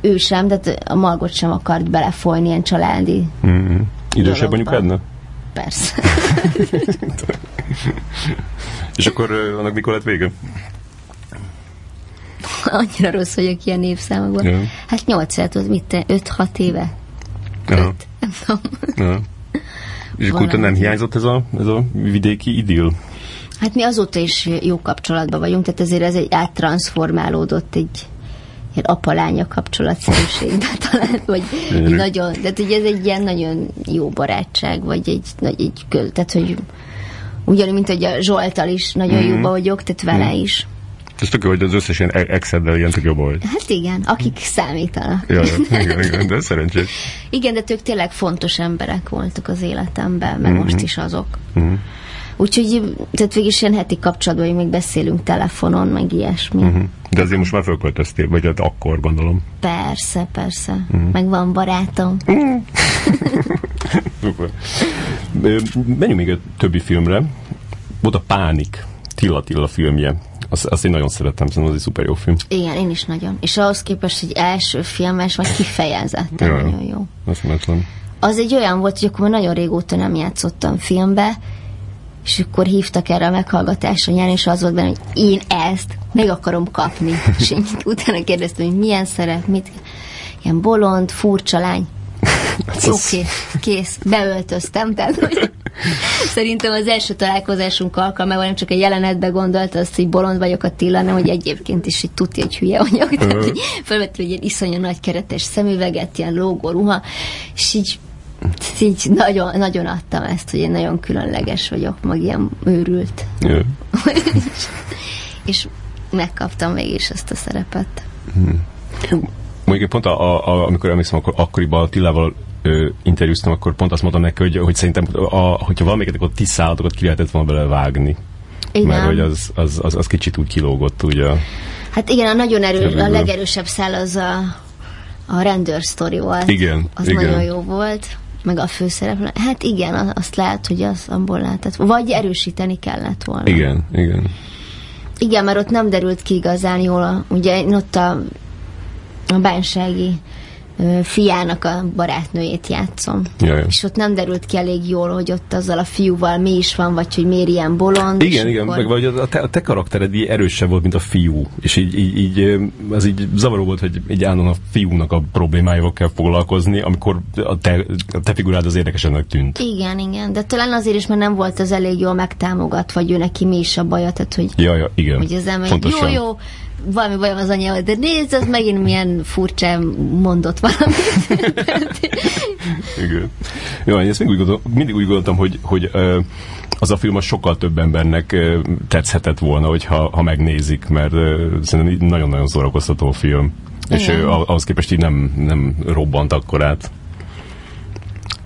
ő sem, tehát a Margot sem akart belefolyni ilyen családi. Uh-huh. Idősebb anyukádnak? Persze. *laughs* És akkor annak mikor lett vége? *laughs* annyira rossz vagyok ilyen évszámokban. Ja. Hát 8 tudod, mit te, 5-6 éve? Aha. Öt, nem tudom. Ja. És akkor utána nem hiányzott ez a, ez a vidéki idill? Hát mi azóta is jó kapcsolatban vagyunk, tehát ezért ez egy áttranszformálódott egy ilyen apalánya kapcsolatszerűségbe *laughs* talán, vagy Gyönyörű. nagyon, tehát ugye ez egy ilyen nagyon jó barátság, vagy egy, nagy, egy köz, tehát hogy ugyanúgy, mint hogy a Zsoltal is nagyon mm. jóba vagyok, tehát vele is. Ez tök jó, hogy az összes ilyen e- exeddel ilyen tök jobb vagy. Hát igen, akik számítanak. Ja, ja, igen, igen, de szerencsés. Igen, de ők tényleg fontos emberek voltak az életemben, meg most is azok. Mhm. Úgyhogy, tehát végig is ilyen heti kapcsolatban, hogy még beszélünk telefonon, meg ilyesmi. Mhm. De azért most már fölköltöztél, vagy hát akkor gondolom. Persze, persze. Meg van barátom. Szuper. Ö, Menjünk még a többi filmre. Volt a Pánik, Tilla Tilla filmje. Azt, azt én nagyon szeretem, szerintem az egy szuper jó film. Igen, én is nagyon. És ahhoz képest, hogy első filmes, vagy kifejezetten nagyon jó. Azt. Az egy olyan volt, hogy akkor már nagyon régóta nem játszottam filmbe, és akkor hívtak erre a meghallgatásra nyáron, és az volt benne, hogy én ezt meg akarom kapni. *laughs* és én utána kérdeztem, hogy milyen szerep, mit, ilyen bolond, furcsa lány. *laughs* Jó, kész, kész, beöltöztem, tehát hogy szerintem az első találkozásunk alkalmával nem csak egy jelenetbe gondolt azt, hogy bolond vagyok Attila, hanem hogy egyébként is egy tuti, egy hülye vagyok. Tehát, hogy felvett egy ilyen iszonyú nagy keretes szemüveget, ilyen lógó ruha, és így így nagyon, nagyon adtam ezt, hogy én nagyon különleges vagyok, meg ilyen őrült. Jó. *laughs* és megkaptam végig is ezt a szerepet. Mondjuk pont a, a, amikor emlékszem, akkor akkoriban a Tillával ö, interjúztam, akkor pont azt mondtam neki, hogy, hogy szerintem, a, hogyha valamiket, akkor tíz szállatokat ki lehetett volna bele vágni. Igen. Mert hogy az, az, az, az kicsit úgy kilógott, ugye. Hát igen, a nagyon erős, a legerősebb szál az a, a rendőr sztori volt. Igen, Az igen. nagyon jó volt. Meg a főszereplő. Hát igen, azt lehet, hogy az abból lehetett. Vagy erősíteni kellett volna. Igen, igen. Igen, mert ott nem derült ki igazán jól. A, ugye én ott a, a bánsági fiának a barátnőjét játszom. Jaj. És ott nem derült ki elég jól, hogy ott azzal a fiúval mi is van, vagy hogy miért ilyen bolond. Igen, igen, akkor- meg vagy a te, a te karaktered így erősebb volt, mint a fiú, és így, így, így az így zavaró volt, hogy egy állandóan a fiúnak a problémáival kell foglalkozni, amikor a te, a te figurád az érdekesennek tűnt. Igen, igen, de talán azért is, mert nem volt az elég jól megtámogatva, hogy ő neki mi is a baja, tehát hogy, Ja, ja, igen. hogy az ember, jó, jó, valami bajom az anyával, de nézd, az megint milyen furcsán mondott valamit. Igen. Jó, én ezt mindig úgy, gondol, mindig úgy gondoltam, hogy, hogy az a film az sokkal több embernek tetszhetett volna, hogyha, ha megnézik, mert szerintem nagyon-nagyon szórakoztató film. És Igen. ö, ahhoz képest így nem, nem robbant akkor át.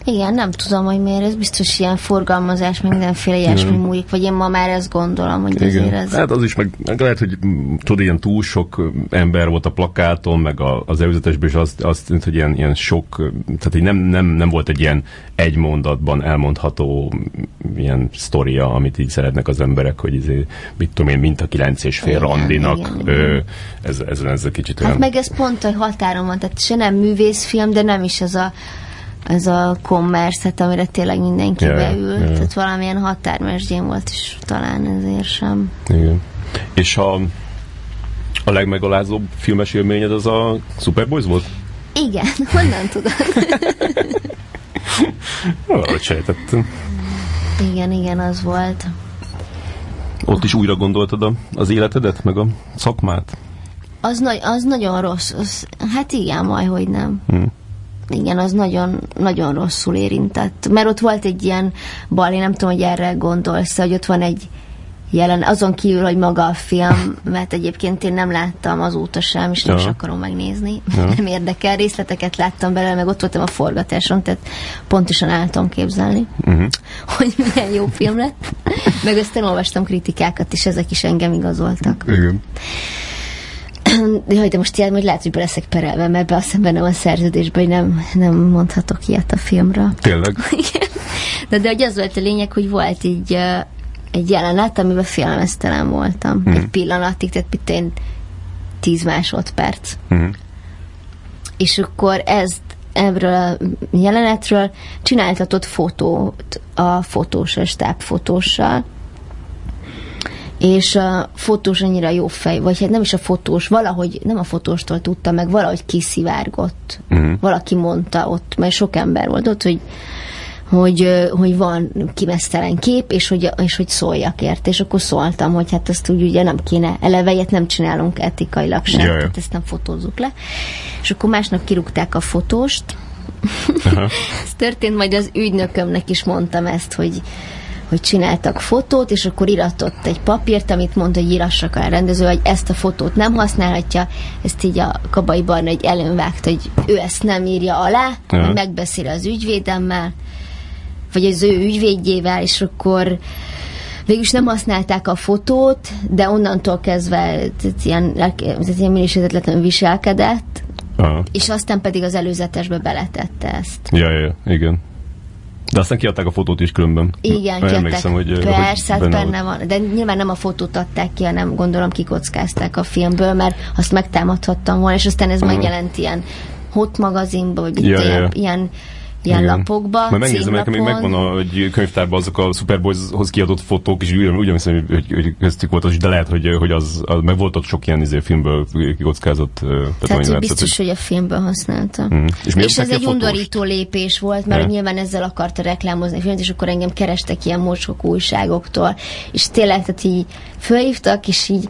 Igen, nem tudom, hogy miért, ez biztos ilyen forgalmazás, mindenféle ilyesmi Igen. múlik, vagy én ma már ezt gondolom, hogy azért ez... Hát az is, meg, meg lehet, hogy mm, tudod, ilyen túl sok ö, ember volt a plakáton, meg a, az előzetesben is azt, azt tűnt, hogy ilyen, ilyen sok, ö, tehát hogy nem, nem, nem volt egy ilyen egy mondatban elmondható mm, ilyen sztoria, amit így szeretnek az emberek, hogy izé, mit tudom én, mint a kilenc és fél Igen, randinak. igen, Ö, ez, ez, ez, egy kicsit olyan... Hát meg ez pont a határon van, tehát se nem művészfilm, de nem is ez a ez a commerce, hát amire tényleg mindenki Ja, ja, beül. ja. Tehát valamilyen határmesdjén volt is talán ezért sem. Igen. És a, a legmegalázóbb filmes élményed az a Superboys volt? Igen, *laughs* honnan tudod? *laughs* Valahogy sejtettem. igen, igen, az volt. Ott is újra gondoltad a, az életedet, meg a szakmát? Az, nagy, az nagyon rossz. Az, hát igen, majd, hogy nem. Hm. Igen, az nagyon, nagyon rosszul érintett. Mert ott volt egy ilyen bal, én nem tudom, hogy erre gondolsz, hogy ott van egy jelen, azon kívül, hogy maga a film, mert egyébként én nem láttam azóta sem, és nem Ja. is akarom megnézni. Ja. *laughs* Nem érdekel, részleteket láttam belőle, meg ott voltam a forgatáson, tehát pontosan tudom képzelni, Uh-huh. *laughs* hogy milyen jó film lett. Meg aztán olvastam kritikákat, és ezek is engem igazoltak. Igen. *clears throat* Jaj, de most ilyen, hogy lehet, hogy be leszek perelve, mert be azt hiszem benne van a szerződésben, hogy nem, nem mondhatok ilyet a filmről. Tényleg? *laughs* Igen. De, de hogy az volt a lényeg, hogy volt így uh, egy jelenet, amiben félelmeztelen voltam. Mhm. Egy pillanatig, tehát mit én 10 másodperc. Uh-huh. És akkor ezt ebből a jelenetről csináltatott fotót a fotós, a stábfotóssal. És a fotós annyira jó fej, vagy hát nem is a fotós, valahogy, nem a fotóstól tudta meg, valahogy kiszivárgott. Uh-huh. Valaki mondta ott, mert sok ember volt ott, hogy hogy, hogy van kimesztelen kép, és hogy, és hogy szóljak érte. És akkor szóltam, hogy hát ezt úgy ugye nem kéne, eleve ilyet nem csinálunk etikailag sem, Jaj. tehát ezt nem fotózzuk le. És akkor másnap kirúgták a fotóst, *laughs* Ez történt, majd az ügynökömnek is mondtam ezt, hogy hogy csináltak fotót, és akkor iratott egy papírt, amit mondta, hogy írassak a rendező, hogy ezt a fotót nem használhatja, ezt így a Kabai Barna egy elővágta, hogy ő ezt nem írja alá, hogy megbeszél az ügyvédemmel, vagy az ő ügyvédjével, és akkor végülis nem használták a fotót, de onnantól kezdve ilyen, ilyen minősítetlenül viselkedett, Aha. és aztán pedig az előzetesbe beletette ezt. Ja, ja, igen. De aztán kiadták a fotót is különben. Igen, kiadták. Hogy, Persze, hogy benne, benne van. De nyilván nem a fotót adták ki, hanem gondolom kikockázták a filmből, mert azt megtámadhattam volna, és aztán ez uh-huh. megjelent ilyen hot magazinban, vagy ja, ilyen, ja. ilyen ilyen Igen. lapokba, Majd megnézem, nekem még megvan a egy könyvtárban azok a Superboyshoz kiadott fotók, és úgy, úgy hiszem, hogy, hogy köztük volt az, de lehet, hogy, hogy az, az meg volt ott sok ilyen izé, filmből kikockázott. Tehát, hogy biztos, hogy a filmből használta. Mm. És, és ez egy undorító lépés volt, mert yeah. nyilván ezzel akarta reklámozni a filmet, és akkor engem kerestek ilyen mocskok újságoktól, és tényleg, tehát így fölhívtak, és így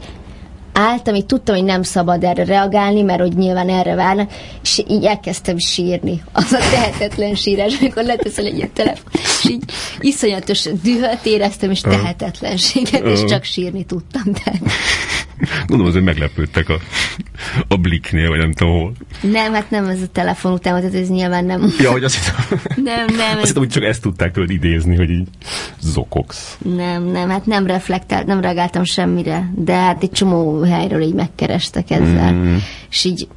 álltam, így tudtam, hogy nem szabad erre reagálni, mert hogy nyilván erre várnak, és így elkezdtem sírni. Az a tehetetlen sírás, amikor leteszel egy ilyen telefon, és így iszonyatos dühöt éreztem, és tehetetlenséget, és csak sírni tudtam. Tehát. Gondolom, azért meglepődtek a, a bliknél, vagy nem tudom hol. Nem, hát nem ez a telefon után, tehát ez nyilván nem. Ja, hogy azt hittem, nem, nem. Azt hittem, hogy csak ezt tudták tőled idézni, hogy így zokogsz. Nem, nem, hát nem reflektált, nem reagáltam semmire, de hát egy csomó helyről így megkerestek ezzel. Mm. És így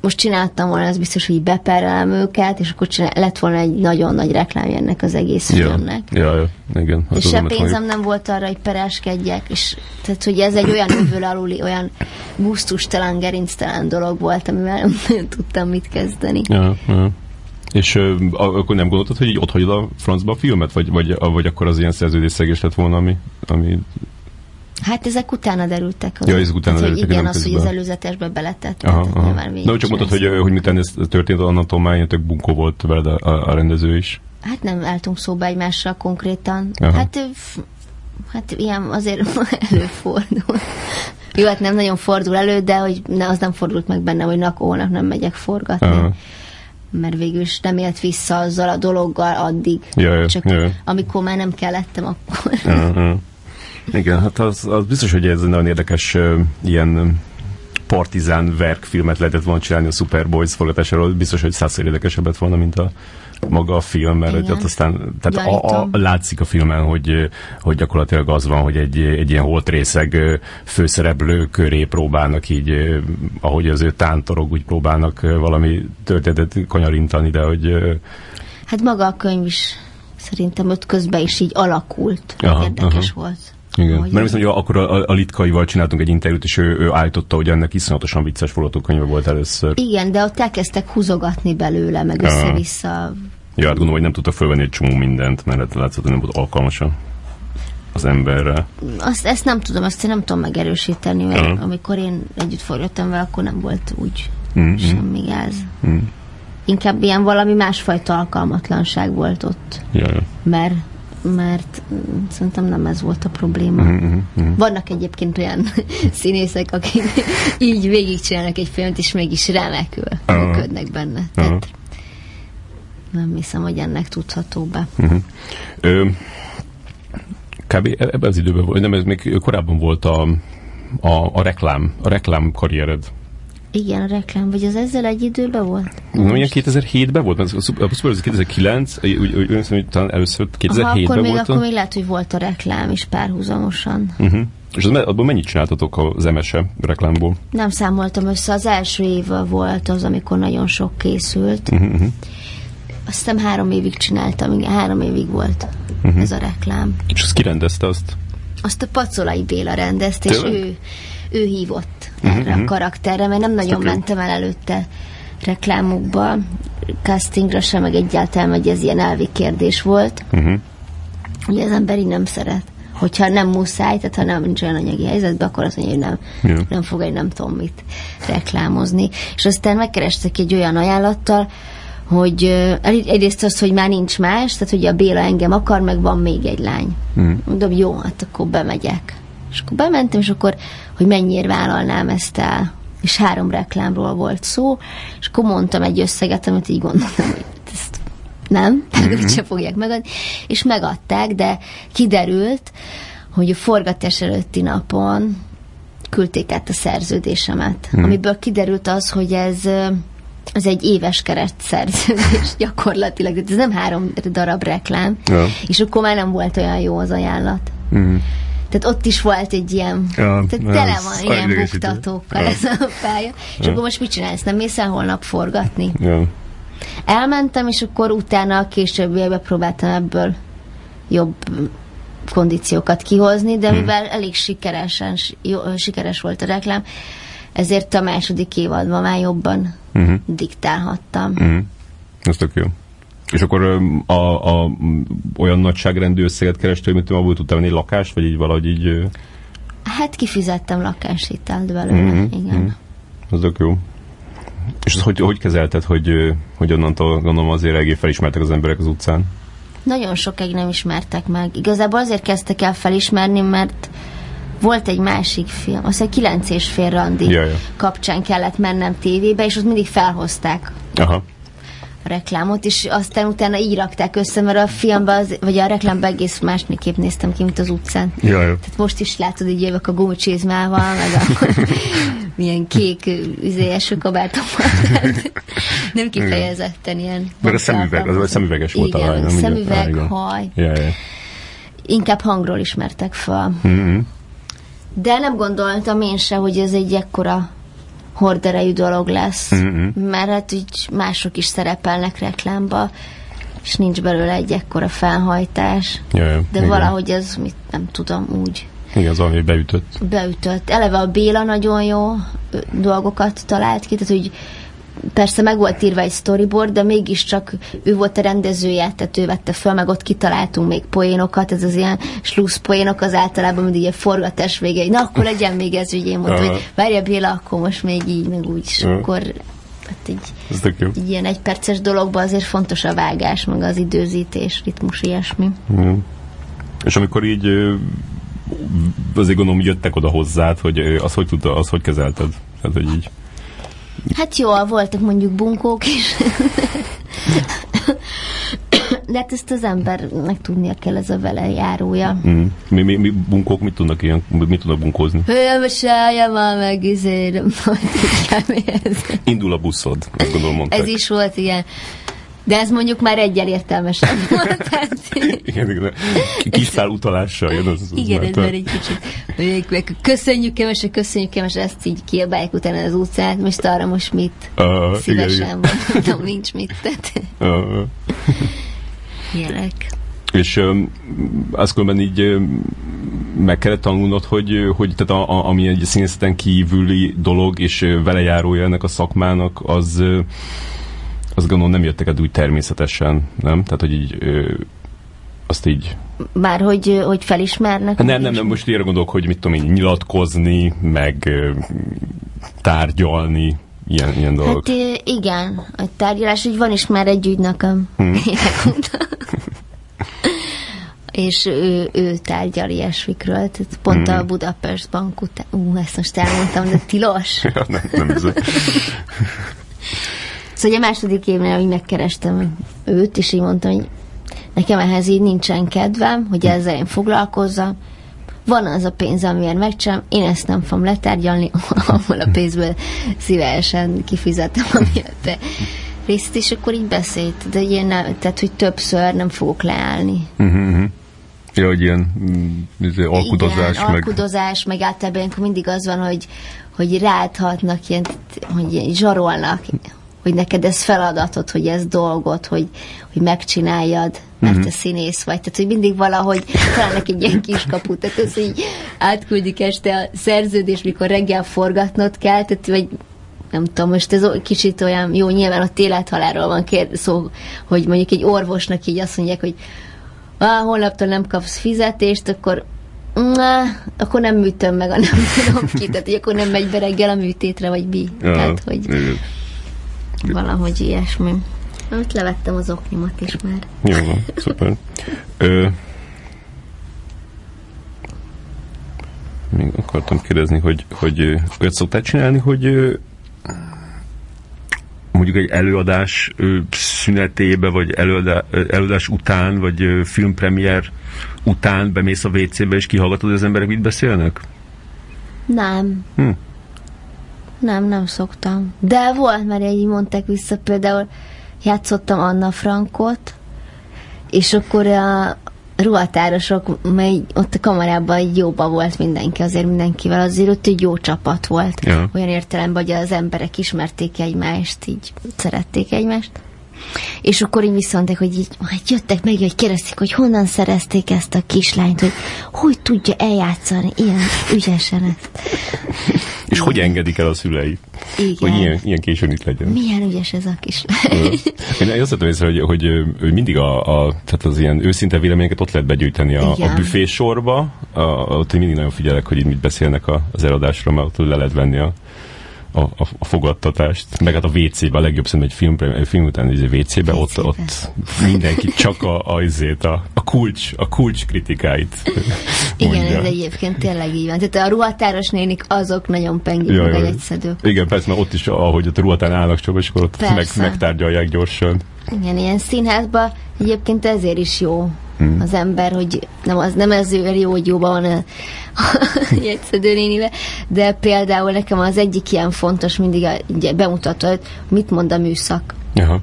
most csináltam volna, az biztos, hogy beperelem őket, és akkor csinál, lett volna egy nagyon nagy reklámja ennek az egész ja. filmnek. Ja, ja, igen. És se pénzem nem volt arra, hogy pereskedjek, és tehát, hogy ez egy olyan övül aluli, olyan gusztustalan, gerinctelen dolog volt, amivel nem tudtam mit kezdeni. Ja, ja. És uh, akkor nem gondoltad, hogy így ott hagyod a francba a filmet, vagy, vagy, vagy akkor az ilyen szerződésszegés lett volna, ami, ami Hát ezek utána derültek. Ja, ezek utána hát, derültek. Igen, az, hogy az előzetesbe beletett. Aha, aha. Na, csak mondtad, hogy, hogy miután ez történt, annantól már tök bunkó volt veled a, a, a, rendező is. Hát nem álltunk szóba egymással konkrétan. Aha. Hát, hát ilyen azért *laughs* előfordul. Jó, hát nem nagyon fordul elő, de hogy ne, az nem fordult meg benne, hogy nak, hónap nem megyek forgatni. Aha. Mert végül is nem élt vissza azzal a dologgal addig. Jaj, Csak jaj. amikor már nem kellettem, akkor... Aha. Igen, hát az, az biztos, hogy ez egy nagyon érdekes uh, ilyen partizán verkfilmet lehetett volna csinálni a Superboys forgatásáról. Biztos, hogy százszor érdekesebbet volna, mint a maga a film, mert hogy ott aztán tehát a, a, látszik a filmen, hogy, hogy gyakorlatilag az van, hogy egy, egy ilyen holtrészeg főszereplő köré próbálnak így, ahogy az ő tántorog, úgy próbálnak valami történetet kanyarintani, de hogy... Hát maga a könyv is szerintem ott közben is így alakult. Aha, érdekes aha. volt. Igen. Mert hiszem, hogy akkor a, a Litkaival csináltunk egy interjút, és ő, ő állította, hogy ennek iszonyatosan vicces forgatókönyve volt először. Igen, de ott elkezdtek húzogatni belőle, meg össze-vissza. Ja, hát gondolom, hogy nem tudta fölvenni egy csomó mindent, mert látszott, hogy nem volt alkalmas az emberre. Azt, ezt nem tudom, azt én nem tudom megerősíteni, mert uh-huh. amikor én együtt forgattam vele, akkor nem volt úgy mm-hmm. semmi gáz. Mm. Inkább ilyen valami másfajta alkalmatlanság volt ott. Ja, ja. Mert mert szerintem nem ez volt a probléma. Uh-huh, uh-huh. Vannak egyébként olyan *laughs* színészek, akik így végigcsinálnak egy filmet, és mégis remekül uh-huh. működnek benne. Uh-huh. Tehát nem hiszem, hogy ennek tudható be. Uh-huh. Ö, kb. E-, ebben az időben volt, nem, ez még korábban volt a, a, a reklám, a reklám karriered. Igen, a reklám, vagy az ezzel egy időben volt? No, ilyen 2007-ben volt, mert a Super 2009, úgy, úgy, úgy úgy, talán először 2007-ben Aha, akkor még, volt. Akkor még lehet, hogy volt a reklám is párhuzamosan. Uh-huh. És az, abban mennyit csináltatok az MSE reklámból? Nem számoltam össze, az első év volt az, amikor nagyon sok készült. Uh-huh. Azt hiszem három évig csináltam, igen, három évig volt uh-huh. ez a reklám. És azt kirendezte azt? Azt a Pacolai Béla rendezte, és ő, ő hívott uh-huh. a karakterre, mert nem nagyon okay. mentem el előtte reklámokba, castingra sem, meg egyáltalán, hogy ez ilyen elvi kérdés volt. Uh-huh. Ugye az ember így nem szeret hogyha nem muszáj, tehát ha nem nincs olyan anyagi helyzetben, akkor azt mondja, hogy nem, Ja. nem fog egy nem tudom mit reklámozni. És aztán megkerestek egy olyan ajánlattal, hogy egyrészt az, hogy már nincs más, tehát hogy a Béla engem akar, meg van még egy lány. Mm. Mondom, jó, hát akkor bemegyek. És akkor bementem, és akkor, hogy mennyire vállalnám ezt el. És három reklámról volt szó, és akkor mondtam egy összeget, amit így gondoltam, hogy ezt nem, *laughs* mm-hmm. se fogják megadni. És megadták, de kiderült, hogy a forgatás előtti napon küldték át a szerződésemet, mm. amiből kiderült az, hogy ez ez egy éves keret szerződés *laughs* gyakorlatilag, tehát ez nem három darab reklám, Ja. és akkor már nem volt olyan jó az ajánlat. Mm. Tehát ott is volt egy ilyen, Ja, tehát tele van ilyen buktatókkal Ja. ez a pálya. És akkor most mit csinálsz? Nem mész el holnap forgatni? Ja. Elmentem, és akkor utána a későbbiekben próbáltam ebből jobb kondíciókat kihozni, de mivel elég sikeresen, jó, sikeres volt a reklám, ezért a második évadban már jobban Mhm. diktálhattam. Mm. Ez tök jó. És akkor a, a, olyan nagyságrendű összeget kerestél, mint abból tudtál venni egy lakást, vagy így valahogy így... Hát kifizettem lakáshitelt belőle, Mhm, igen. mhm. Ez tök jó. És az, hogy, hogy kezelted, hogy, hogy onnantól gondolom azért eléggé felismertek az emberek az utcán? Nagyon sokáig nem ismertek meg. Igazából azért kezdtek el felismerni, mert volt egy másik film, azt hiszem 9 és fél randi Ja, ja. kapcsán kellett mennem tévébe, és ott mindig felhozták Aha. A reklámot, és aztán utána így rakták össze, mert a filmben, az, vagy a reklámban egész másképp néztem ki, mint az utcán. Ja, ja. Tehát most is látod, így jövök a gumicsizmával, meg a *laughs* milyen kék izé, esőkabátommal. *laughs* Nem kifejezetten ilyen. Meg a szemüveg, az vagy szemüveges volt a igen, lány, nem? Ugye? Szemüveg, Ah, igen. haj. Ja, ja. Inkább hangról ismertek fel. Mm-hmm. De nem gondoltam én se, hogy ez egy ekkora horderejű dolog lesz. Mhm. Mert hát úgy mások is szerepelnek reklámba, és nincs belőle egy ekkora felhajtás. Ja, ja. De igen. valahogy ez, mit nem tudom, úgy Igen, az valami beütött. beütött. Eleve a Béla nagyon jó dolgokat talált ki, tehát hogy persze meg volt írva egy storyboard, de mégiscsak ő volt a rendezője, tehát ő vette föl, meg ott kitaláltunk még poénokat, ez az ilyen slusz poénok az általában mindig egy forgatás végén, na akkor legyen még ez, ugye én mondtam, hogy várja Béla, akkor most még így, meg úgy, és akkor hát egy, Ez tök jó. egy ilyen egyperces dologban azért fontos a vágás, meg az időzítés, ritmus, ilyesmi. Mm. És amikor így azért gondolom, hogy jöttek oda hozzád, hogy az hogy tudta, az hogy kezelted? Tehát, hogy így. Hát jó, voltak mondjuk bunkók is. De hát ezt az embernek tudnia kell, ez a vele járója. Mm. Mi, mi, mi, bunkók mit tudnak ilyen, mit tudnak bunkózni? Hölmeselje már meg, izé, *laughs* ez. Indul a buszod, azt gondolom mondták. Ez is volt, igen. De ez mondjuk már egyel értelmesebb *laughs* volt. Igen, igen. Kis szál utalással jön az, az igen, ez már- egy kicsit. Köszönjük, kemese, köszönjük, kemese, ezt így kiabálják utána az utcát, most arra most mit? Igen, Szívesen igen. van, nem, nincs mit. Tehát, Ah, ilyenek. És azt különben így meg kellett tanulnod, hogy, hogy tehát a, a, ami egy színészeten kívüli dolog, és vele járója ennek a szakmának, az azt gondolom nem jöttek ed úgy természetesen, nem? Tehát, hogy így ö, azt így... Már hogy, hogy felismernek? Hát nem, nem, nem, most ilyenre gondolok, hogy mit tudom én, nyilatkozni, meg ö, tárgyalni, ilyen, ilyen dolgok. Hát igen, a tárgyalás, hogy van is már egy ügynököm Hmm. *laughs* És ő, ő tárgyal ilyesmikről, tehát pont Hmm. a Budapest Bank után, ú, ezt most elmondtam, de tilos. *laughs* Ja, nem, nem. *laughs* Szóval a második évnél úgy megkerestem őt, és így mondtam, hogy nekem ehhez így nincsen kedvem, hogy ezzel én foglalkozzam. Van az a pénz, amiért megcsinálom, én ezt nem fogom letárgyalni, *laughs* ahol a pénzből szívesen kifizetem a miatt részt, és akkor így beszélt, de ilyen nem, tehát, hogy többször nem fogok leállni. Uh-huh. Ja, hogy ilyen mm, izé, alkudozás, Igen, meg... alkudozás, meg általában ilyenkor mindig az van, hogy, hogy ráthatnak, ilyen, hogy ilyen zsarolnak, hogy neked ez feladatod, hogy ez dolgot, hogy, hogy megcsináljad, mert uh-huh. te színész vagy. Tehát, hogy mindig valahogy találnak egy ilyen kis kaput, tehát ez így átküldik este a szerződés, mikor reggel forgatnod kell, tehát vagy nem tudom, most ez kicsit olyan, jó, nyilván ott élethalálról van kér, szó, hogy mondjuk egy orvosnak így azt mondják, hogy ah, holnaptól nem kapsz fizetést, akkor Na, akkor nem műtöm meg, a nem tudom ki, tehát hogy akkor nem megy be reggel a műtétre, vagy bi. Ja, tehát, hogy igen. Valahogy ilyesmi. Most levettem az oknyomat is már. Jó van, *laughs* szuper. Ö, még akartam kérdezni, hogy, hogy olyat szoktál csinálni, hogy mondjuk egy előadás szünetébe, vagy előadás, előadás után, vagy filmpremier után bemész a WC-be, és kihallgatod, hogy az emberek mit beszélnek? Nem. Hm. Nem, nem szoktam. De volt, mert így mondták vissza, például játszottam Anna Frankot, és akkor a, ruhatárosok, mely ott a kamarában jóba volt mindenki, azért mindenkivel, azért ott egy jó csapat volt. Ja. Olyan értelemben, hogy az emberek ismerték egymást, így szerették egymást. És akkor így viszont, hogy így hogy jöttek meg, hogy kérdezték, hogy honnan szerezték ezt a kislányt, hogy hogy tudja eljátszani ilyen ügyesen ezt. És hogy engedik el a szülei? Igen. Hogy ilyen, ilyen későn itt legyen. Milyen ügyes ez a kislány. Én azt vettem észre, hogy, hogy, hogy mindig a, a, tehát az ilyen őszinte véleményeket ott lehet begyűjteni a, a büfésorba, a, ott mindig nagyon figyelek, hogy itt mit beszélnek az eladásra, mert ott le lehet venni a a, a, a fogadtatást, meg hát a WC-be, a legjobb szerintem egy film, egy film után egy WC-be, ott, ott mindenki csak a, a, a, a, kulcs, a kulcs kritikáit Igen, ez egyébként tényleg így van. Tehát a ruhatáros nénik azok nagyon pengik, ja, meg egyszedők. Igen, persze, mert ott is, ahogy ott a ruhatán állnak csak, és akkor ott meg, megtárgyalják gyorsan. Igen, ilyen színházban egyébként ezért is jó hmm. az ember, hogy nem, az, nem ezért jó, hogy jóban van a, *laughs* jegyszedő nénivel, de például nekem az egyik ilyen fontos mindig a, ugye, bemutató, mit mond a műszak. Aha.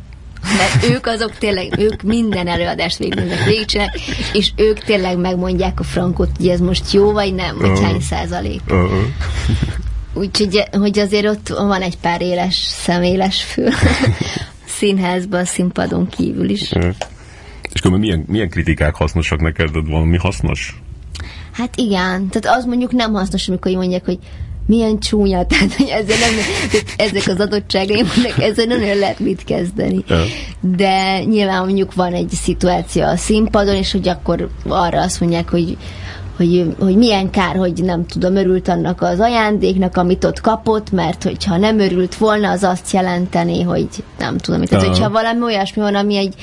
Mert ők azok tényleg, ők minden előadást végigmennek, végigcsinálják, és ők tényleg megmondják a frankot, hogy ez most jó vagy nem, vagy hány százalék. Uh-huh. Úgyhogy hogy azért ott van egy pár éles személes fül *laughs* színházban, színpadon kívül is. És akkor milyen, milyen kritikák hasznosak neked? Valami hasznos? Hát igen, tehát az mondjuk nem hasznos, amikor mondják, hogy milyen csúnya, *laughs* tehát hogy ezzel nem, ezek az adottságaim, ezzel nem nagyon lehet mit kezdeni. De nyilván mondjuk van egy szituáció a színpadon, és hogy akkor arra azt mondják, hogy hogy, hogy milyen kár, hogy nem tudom, örült annak az ajándéknak, amit ott kapott, mert hogyha nem örült volna, az azt jelenteni, hogy nem tudom, tehát hogyha valami olyasmi van, ami egy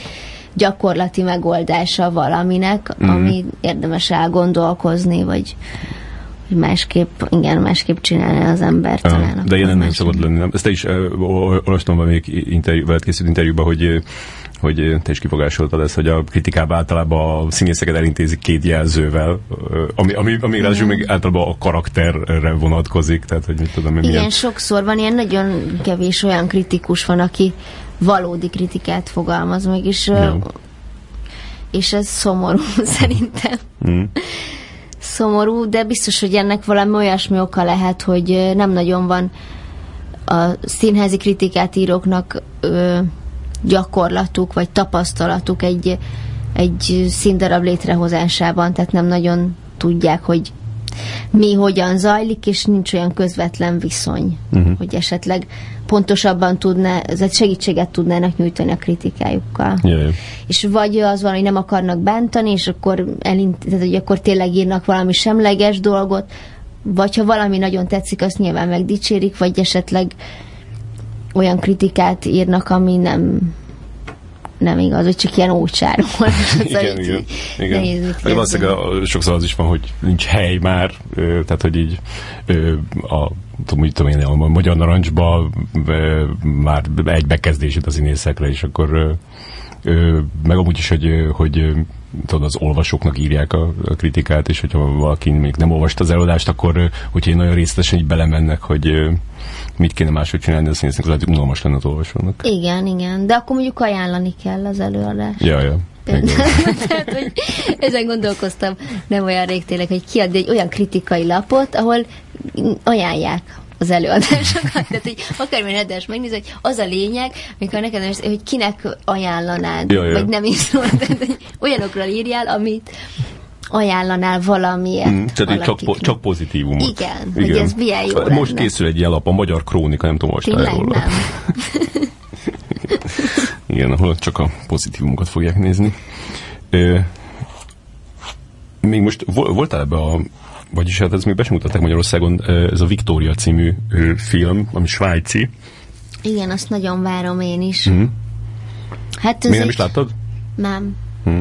gyakorlati megoldása valaminek, mm. ami érdemes elgondolkozni, vagy hogy másképp, igen, másképp csinálni az ember ah, talán. De ilyen nem szokott lenni. Nem? Ezt te is uh, olvastam valamelyik interjú, veled készült interjúban, hogy hogy te is kifogásoltad ezt, hogy a kritikában általában a színészeket elintézik két jelzővel, ami, ami, ami ráadásul még általában a karakterre vonatkozik, tehát hogy mit tudom én. Igen, milyen... sokszor van ilyen nagyon kevés olyan kritikus van, aki valódi kritikát fogalmaz meg, és, ja. és ez szomorú *laughs* szerintem. Mm. Szomorú, de biztos, hogy ennek valami olyasmi oka lehet, hogy nem nagyon van a színházi kritikát íróknak ö, gyakorlatuk vagy tapasztalatuk egy, egy színdarab létrehozásában, tehát nem nagyon tudják, hogy mi hogyan zajlik, és nincs olyan közvetlen viszony, uh-huh. hogy esetleg pontosabban tudná, ez segítséget tudnának nyújtani a kritikájukkal. Jaj. És vagy az van, hogy nem akarnak bántani, és akkor, elint, tehát, hogy akkor tényleg írnak valami semleges dolgot, vagy ha valami nagyon tetszik, azt nyilván megdicsérik, vagy esetleg olyan kritikát írnak, ami nem nem igaz, hogy csak ilyen ócsáról. *laughs* igen, igen, igen. Valószínűleg sokszor az is van, hogy nincs hely már, tehát hogy így a tudom, tudom én, a Magyar Narancsba már egy bekezdés az színészekre, és akkor meg amúgy is, hogy, hogy tudod, az olvasóknak írják a, a kritikát, és hogyha valaki még nem olvasta az előadást, akkor hogyha én nagyon részletesen így belemennek, hogy mit kéne máshogy csinálni a színésznek, lehet unalmas lenne az olvasónak. Igen, igen, de akkor mondjuk ajánlani kell az előadást. Ja, ja. *laughs* Tehát, hogy ezen gondolkoztam nem olyan rég tényleg, hogy kiadni egy olyan kritikai lapot, ahol ajánlják az előadásokat. *laughs* Tehát, hogy akármilyen adás megnéz, hogy az a lényeg, mikor neked nem hogy kinek ajánlanád, ja, ja. vagy nem is szól, *laughs* tehát, hogy olyanokról írjál, amit ajánlanál valamilyen. Mm, tehát csak, po- csak pozitívumot. Igen, Igen, hogy ez milyen jó Most lenne. készül egy ilyen lap, a Magyar Krónika, nem tudom, most róla. Nem. *laughs* Igen, ahol csak a pozitívumokat fogják nézni. Ö, még most voltál ebbe a vagyis hát ez még be sem mutatták Magyarországon, ez a Victoria című film, ami svájci. Igen, azt nagyon várom én is. Mm. Hát Még nem is láttad? Nem. Mm.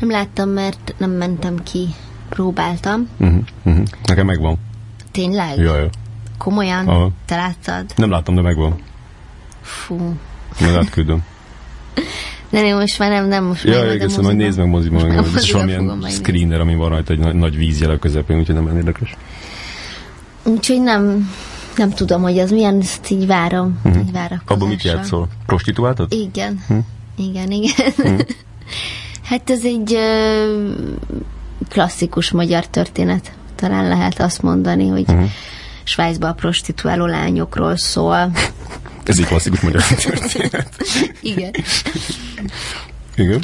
Nem láttam, mert nem mentem ki. Próbáltam. Mm-hmm. Mm-hmm. Nekem megvan. Tényleg? Jaj, Komolyan? Aha. Te láttad? Nem láttam, de megvan. Fú. Majd átküldöm. *laughs* De én most már nem, nem most ja, már nem majd nézd meg moziban, meg, és valamilyen screener, ami van rajta egy nagy, nagy vízjel a közepén, úgyhogy nem érdekes. Úgyhogy nem, nem tudom, hogy az milyen, ezt így várom. Uh-huh. Így Abban mit játszol? Prostituáltad? Igen. Uh-huh. Igen, igen. Uh-huh. *laughs* hát ez egy ö, klasszikus magyar történet. Talán lehet azt mondani, hogy uh-huh. Svájcban a prostituáló lányokról szól. *laughs* Ez egy klasszikus magyar történet. *laughs* Igen. Igen.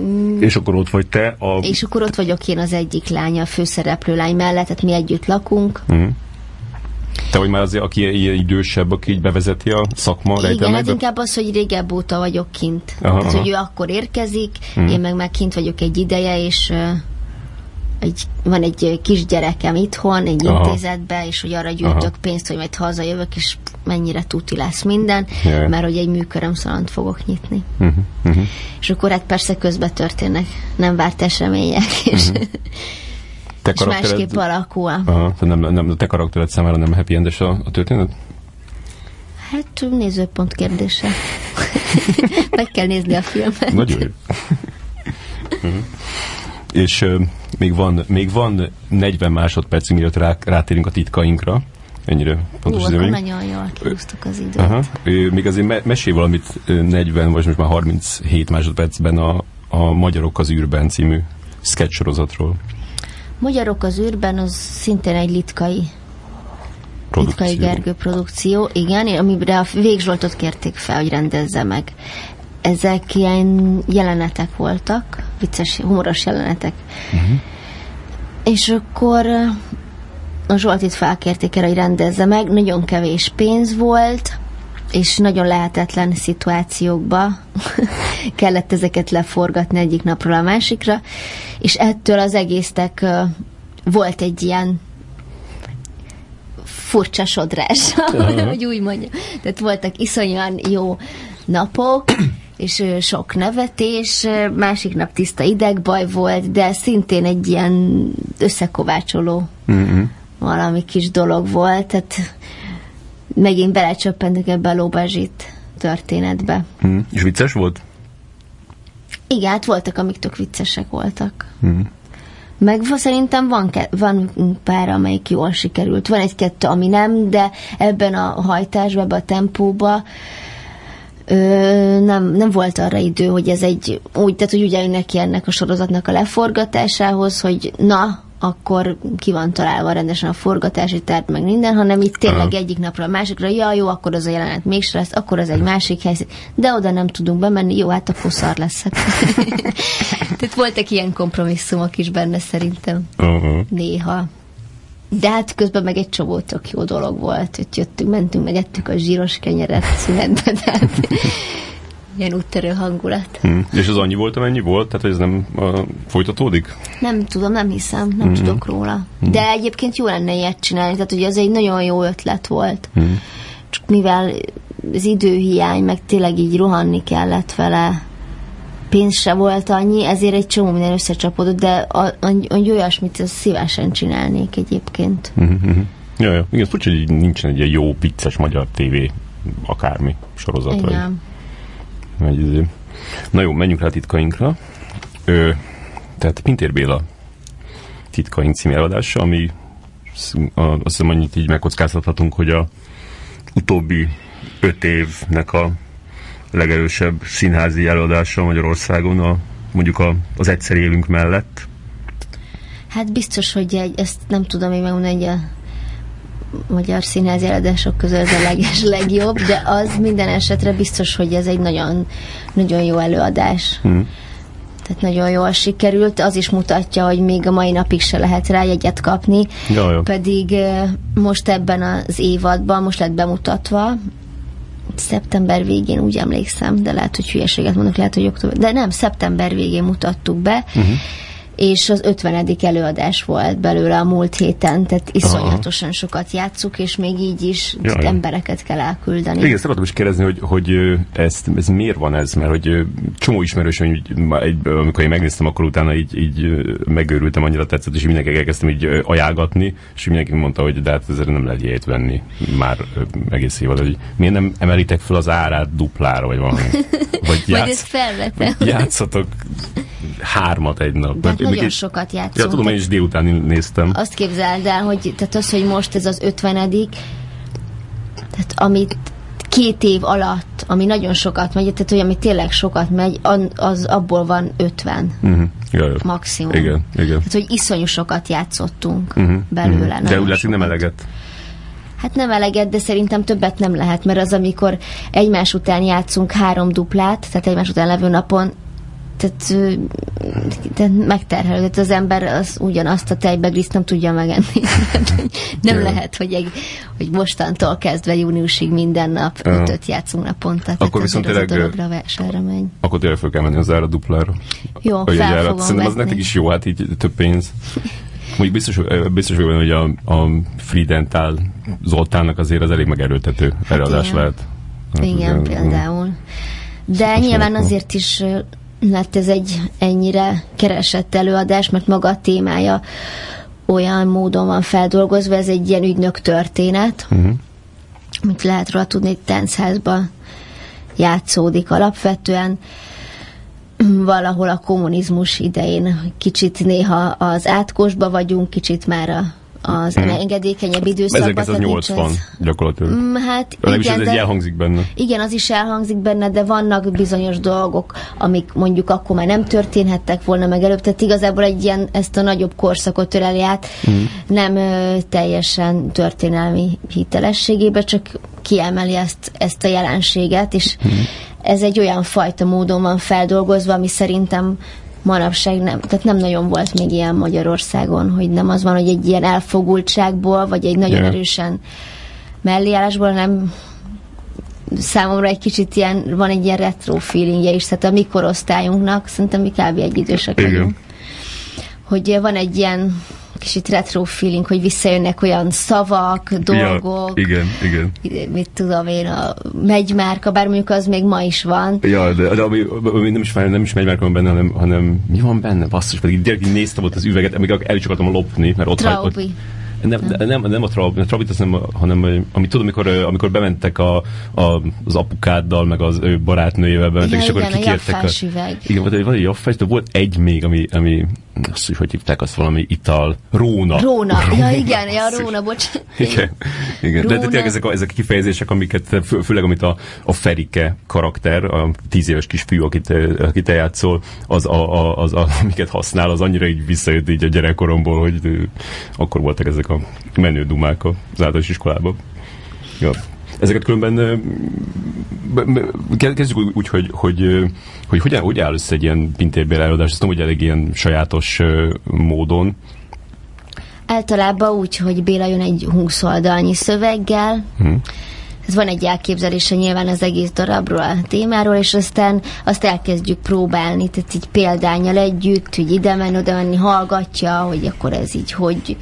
Mm. És akkor ott vagy te a... És akkor ott vagyok én az egyik lánya, a főszereplő lány mellett, tehát mi együtt lakunk. Mm. Te vagy már azért, aki ilyen idősebb, aki így bevezeti a szakma Igen, hát inkább az, hogy régebb óta vagyok kint. Aha, Tehát, aha. hogy ő akkor érkezik, mm. én meg már kint vagyok egy ideje, és egy, van egy kisgyerekem itthon, egy Aha. intézetbe, és hogy arra gyűjtök Aha. pénzt, hogy majd hazajövök, és mennyire tuti lesz minden, Jaj. mert hogy egy műkörömszalant fogok nyitni. Uh-huh. Uh-huh. És akkor hát persze közben történnek nem várt események, és, uh-huh. te *laughs* és másképp alakul. Aha, nem, nem, te karaktered számára nem happy endes a, a történet? Hát nézőpont kérdése. *laughs* Meg kell nézni a filmet. Nagyon jó. *laughs* uh-huh és uh, még, van, még van 40 másodperc, mielőtt rá, rátérünk a titkainkra. Ennyire pontos Jó, akkor nagyon jól kihúztuk az időt. Aha. Még azért me- mesélj valamit 40, vagy most már 37 másodpercben a, a Magyarok az űrben című sketch sorozatról. Magyarok az űrben az szintén egy litkai produkció. Litkai Gergő produkció, igen, amire a Végzsoltot kérték fel, hogy rendezze meg ezek ilyen jelenetek voltak, vicces, humoros jelenetek. Uh-huh. És akkor a Zsoltit felkérték erre, hogy rendezze meg, nagyon kevés pénz volt, és nagyon lehetetlen szituációkba *laughs* kellett ezeket leforgatni egyik napról a másikra, és ettől az egésztek volt egy ilyen furcsa sodrás, *laughs* uh-huh. hogy úgy mondjam. Tehát voltak iszonyan jó napok, és sok nevetés, másik nap tiszta idegbaj volt, de szintén egy ilyen összekovácsoló mm-hmm. valami kis dolog volt, tehát megint belecsöppentek ebbe a lóbázsit történetbe. Mm. És vicces volt? Igen, hát voltak, amik tök viccesek voltak. Mm. Meg szerintem van, van pár, amelyik jól sikerült. Van egy-kettő, ami nem, de ebben a hajtásban, ebben a tempóban ö, nem, nem volt arra idő, hogy ez egy úgy, tehát hogy ugye neki ennek a sorozatnak a leforgatásához, hogy na, akkor ki van találva rendesen a forgatási terv, meg minden, hanem itt tényleg Aha. egyik napra a másikra, ja, jó, akkor az a jelenet még lesz, akkor az egy másik helyzet, de oda nem tudunk bemenni, jó, hát akkor szar lesz. *laughs* Tehát voltak ilyen kompromisszumok is benne szerintem. Uh-huh. Néha. De hát közben meg egy csomó tök jó dolog volt, hogy jöttünk, mentünk, meg ettük a zsíros kenyeret szünetbe, tehát *laughs* ilyen úttörő hangulat. Hmm. És az annyi volt, amennyi volt? Tehát ez nem uh, folytatódik? Nem tudom, nem hiszem, nem hmm. tudok róla. Hmm. De egyébként jó lenne ilyet csinálni, tehát hogy az egy nagyon jó ötlet volt. Hmm. Csak mivel az időhiány, meg tényleg így rohanni kellett vele, pénz se volt annyi, ezért egy csomó minden összecsapódott, de a, a, a, olyasmit szívesen csinálnék egyébként. Uh-huh. Ja, ja. Igen, furcsa, hogy nincsen egy jó, vicces magyar tévé akármi sorozat. Igen. Vagy, vagy Na jó, menjünk rá a titkainkra. Ö, tehát Pintér Béla titkaink című eladása, ami azt hiszem annyit így megkockáztathatunk, hogy a utóbbi öt évnek a legerősebb színházi előadása Magyarországon, a, mondjuk a, az egyszer élünk mellett? Hát biztos, hogy egy, ezt nem tudom én megmondani, hogy a magyar színházi előadások közül ez a leges *laughs* legjobb, de az minden esetre biztos, hogy ez egy nagyon, nagyon jó előadás. Hmm. Tehát nagyon jól sikerült. Az is mutatja, hogy még a mai napig se lehet rá jegyet kapni. Jaj, Pedig most ebben az évadban, most lett bemutatva, szeptember végén, úgy emlékszem, de lehet, hogy hülyeséget mondok, lehet, hogy október, de nem, szeptember végén mutattuk be, uh-huh. És az 50. előadás volt belőle a múlt héten, tehát iszonyatosan sokat játszuk, és még így is Jaj. embereket kell elküldeni. Igen, szeretném is kérdezni, hogy, hogy ezt, ez miért van ez? Mert hogy csomó egy, amikor én megnéztem, akkor utána így, így megőrültem, annyira tetszett, és mindenki elkezdtem így ö, ajánlgatni, és mindenki mondta, hogy de hát ezzel nem lehet jegyet venni már egész évad, hogy miért nem emelitek fel az árát duplára, vagy valami. *laughs* Vagy Majd ezt felvetem. játszatok hármat egy nap. De hát nagyon még- sokat Ja, játszunk. tudom, én is délután néztem. azt képzeld el, hogy tehát az, hogy most ez az 50 tehát amit két év alatt, ami nagyon sokat megy, tehát hogy ami tényleg sokat megy, az abból van 50 Uh-huh. Ja, ja. maximum. Igen, igen. Tehát, hogy iszonyú sokat játszottunk Uh-huh. belőle. De nagyon úgy látszik nem eleget. Hát nem eleget, de szerintem többet nem lehet, mert az, amikor egymás után játszunk három duplát, tehát egymás után levő napon, tehát, tehát megterhelő, tehát az ember az ugyanazt a tejbegliszt nem tudja megenni. *laughs* nem lehet, hogy, egy, hogy mostantól kezdve júniusig minden nap Ja. ötöt játszunk naponta. Akkor viszont a tényleg, dologra versenyre megy. Akkor tényleg fel kell menni az ára duplára. Jó, egy fel árat. fogom Szerintem az nektek is jó, hát így több pénz. Mondjuk biztos, biztos vagyok benne, hogy a, a Free Dental Zoltánnak azért az elég megerőltető előadás igen. lehet. Hát Igen, azért, például. De Szokás nyilván azért is lett ez egy ennyire keresett előadás, mert maga a témája olyan módon van feldolgozva, ez egy ilyen ügynök történet, Uh-huh. amit lehet róla tudni, hogy tánceházban játszódik alapvetően. Valahol a kommunizmus idején kicsit néha az átkosba vagyunk, kicsit már a, az Mhm. engedékenyebb időszakban. tehát nincs 1980 ez- gyakorlatilag. Mm, Hát Legalábbis igen, ez de, elhangzik benne. igen, az is elhangzik benne, de vannak bizonyos dolgok, amik mondjuk akkor már nem történhettek volna meg előbb, tehát igazából egy ilyen, ezt a nagyobb korszakot öleli át, Mhm. nem ö, teljesen történelmi hitelességébe, csak kiemeli ezt, ezt a jelenséget, és Mhm. ez egy olyan fajta módon van feldolgozva, ami szerintem manapság nem, tehát nem nagyon volt még ilyen Magyarországon, hogy nem az van, hogy egy ilyen elfogultságból, vagy egy nagyon Yeah. erősen melléállásból, hanem számomra egy kicsit ilyen, van egy ilyen retro feelingje is, tehát a mi korosztályunknak, szerintem mi kb. egy idősek vagyunk, hogy van egy ilyen kicsit retro feeling, hogy visszajönnek olyan szavak, dolgok, Ja, igen, igen. mit tudom én, a megymárka, bár mondjuk az még ma is van, Ja, de, de ami, ami nem is, nem is megy már van benne, hanem, hanem mi van benne? Basszus, pedig direkt néztem ott az üveget, amíg el is akartam lopni, mert ott hagy- ott, nem, nem, nem, a Traub, a Traubit, az nem, hanem amit tudom, amikor, amikor bementek a, a, az apukáddal, meg az ő barátnőjével bementek, Ja, és akkor igen, a kikértek. jaffás üveg. Igen, volt egy, volt egy jaffás, de volt egy még, ami, ami azt, hogy hogy hívták azt valami ital, Róna. Róna. Ja, igen, ja. Róna, bocs. Igen, igen. De, de Róna. tényleg ezek a, ezek a kifejezések, amiket fő, főleg amit a, a Ferike karakter, a tíz éves kisfiú, akit, akit te játszol, az, a, a, az a, amiket használ, az annyira így visszajött így a gyerekkoromból, hogy akkor voltak ezek a menő dumák az általános iskolában. Ja. Ezeket különben kezdjük úgy, úgy hogy, hogy, hogy hogyan, hogy áll össze egy ilyen pintérbél előadás, azt tudom, hogy elég ilyen sajátos módon. Általában úgy, hogy Béla jön egy 20 oldalnyi szöveggel, Hm. ez van egy elképzelése nyilván az egész darabról, a témáról, és aztán azt elkezdjük próbálni, tehát így példányal együtt, hogy ide menni, oda menni, hallgatja, hogy akkor ez így hogy,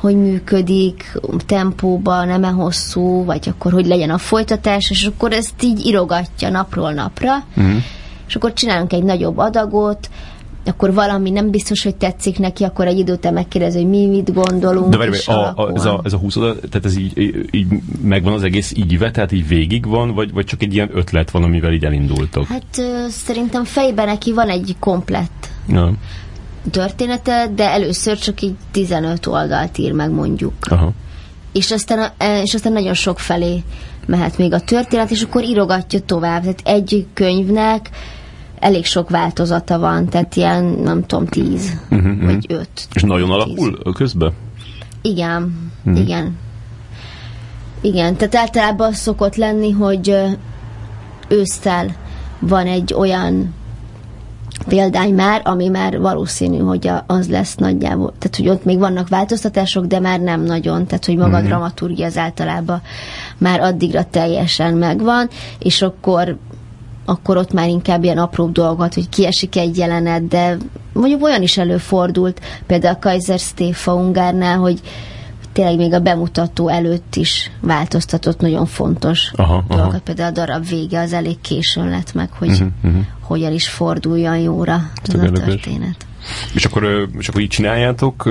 hogy működik, tempóban, nem-e hosszú, vagy akkor hogy legyen a folytatás, és akkor ezt így írogatja napról napra, Mhm. és akkor csinálunk egy nagyobb adagot, akkor valami nem biztos, hogy tetszik neki, akkor egy idő után megkérdezi, hogy mi mit gondolunk. De várj, a, a, ez, a, ez a 20 oda, tehát ez így, így, megvan az egész ígyve, tehát így végig van, vagy, vagy csak egy ilyen ötlet van, amivel így elindultok? Hát ö, szerintem fejben neki van egy komplett Ja. Története, de először csak így 15 oldalt ír meg mondjuk. Aha. És aztán, e, és aztán nagyon sok felé mehet még a történet, és akkor írogatja tovább. Tehát egy könyvnek elég sok változata van, tehát ilyen, nem tudom, 10 Mhm, vagy 5. És nagyon alakul közben? Igen, Mhm. igen. Igen, tehát általában az szokott lenni, hogy ősszel van egy olyan példány már, ami már valószínű, hogy az lesz nagyjából. Tehát, hogy ott még vannak változtatások, de már nem nagyon. Tehát, hogy maga a dramaturgia az általában már addigra teljesen megvan, és akkor akkor ott már inkább ilyen apró dolgot, hogy kiesik egy jelenet, de mondjuk olyan is előfordult, például a Kaiser Stéfa Ungárnál, hogy tényleg még a bemutató előtt is változtatott nagyon fontos aha, dolgokat. Aha. Például a darab vége az elég későn lett meg, hogy uh-huh, uh-huh. hogyan is forduljon jóra ez a történet. És akkor, és akkor így csináljátok,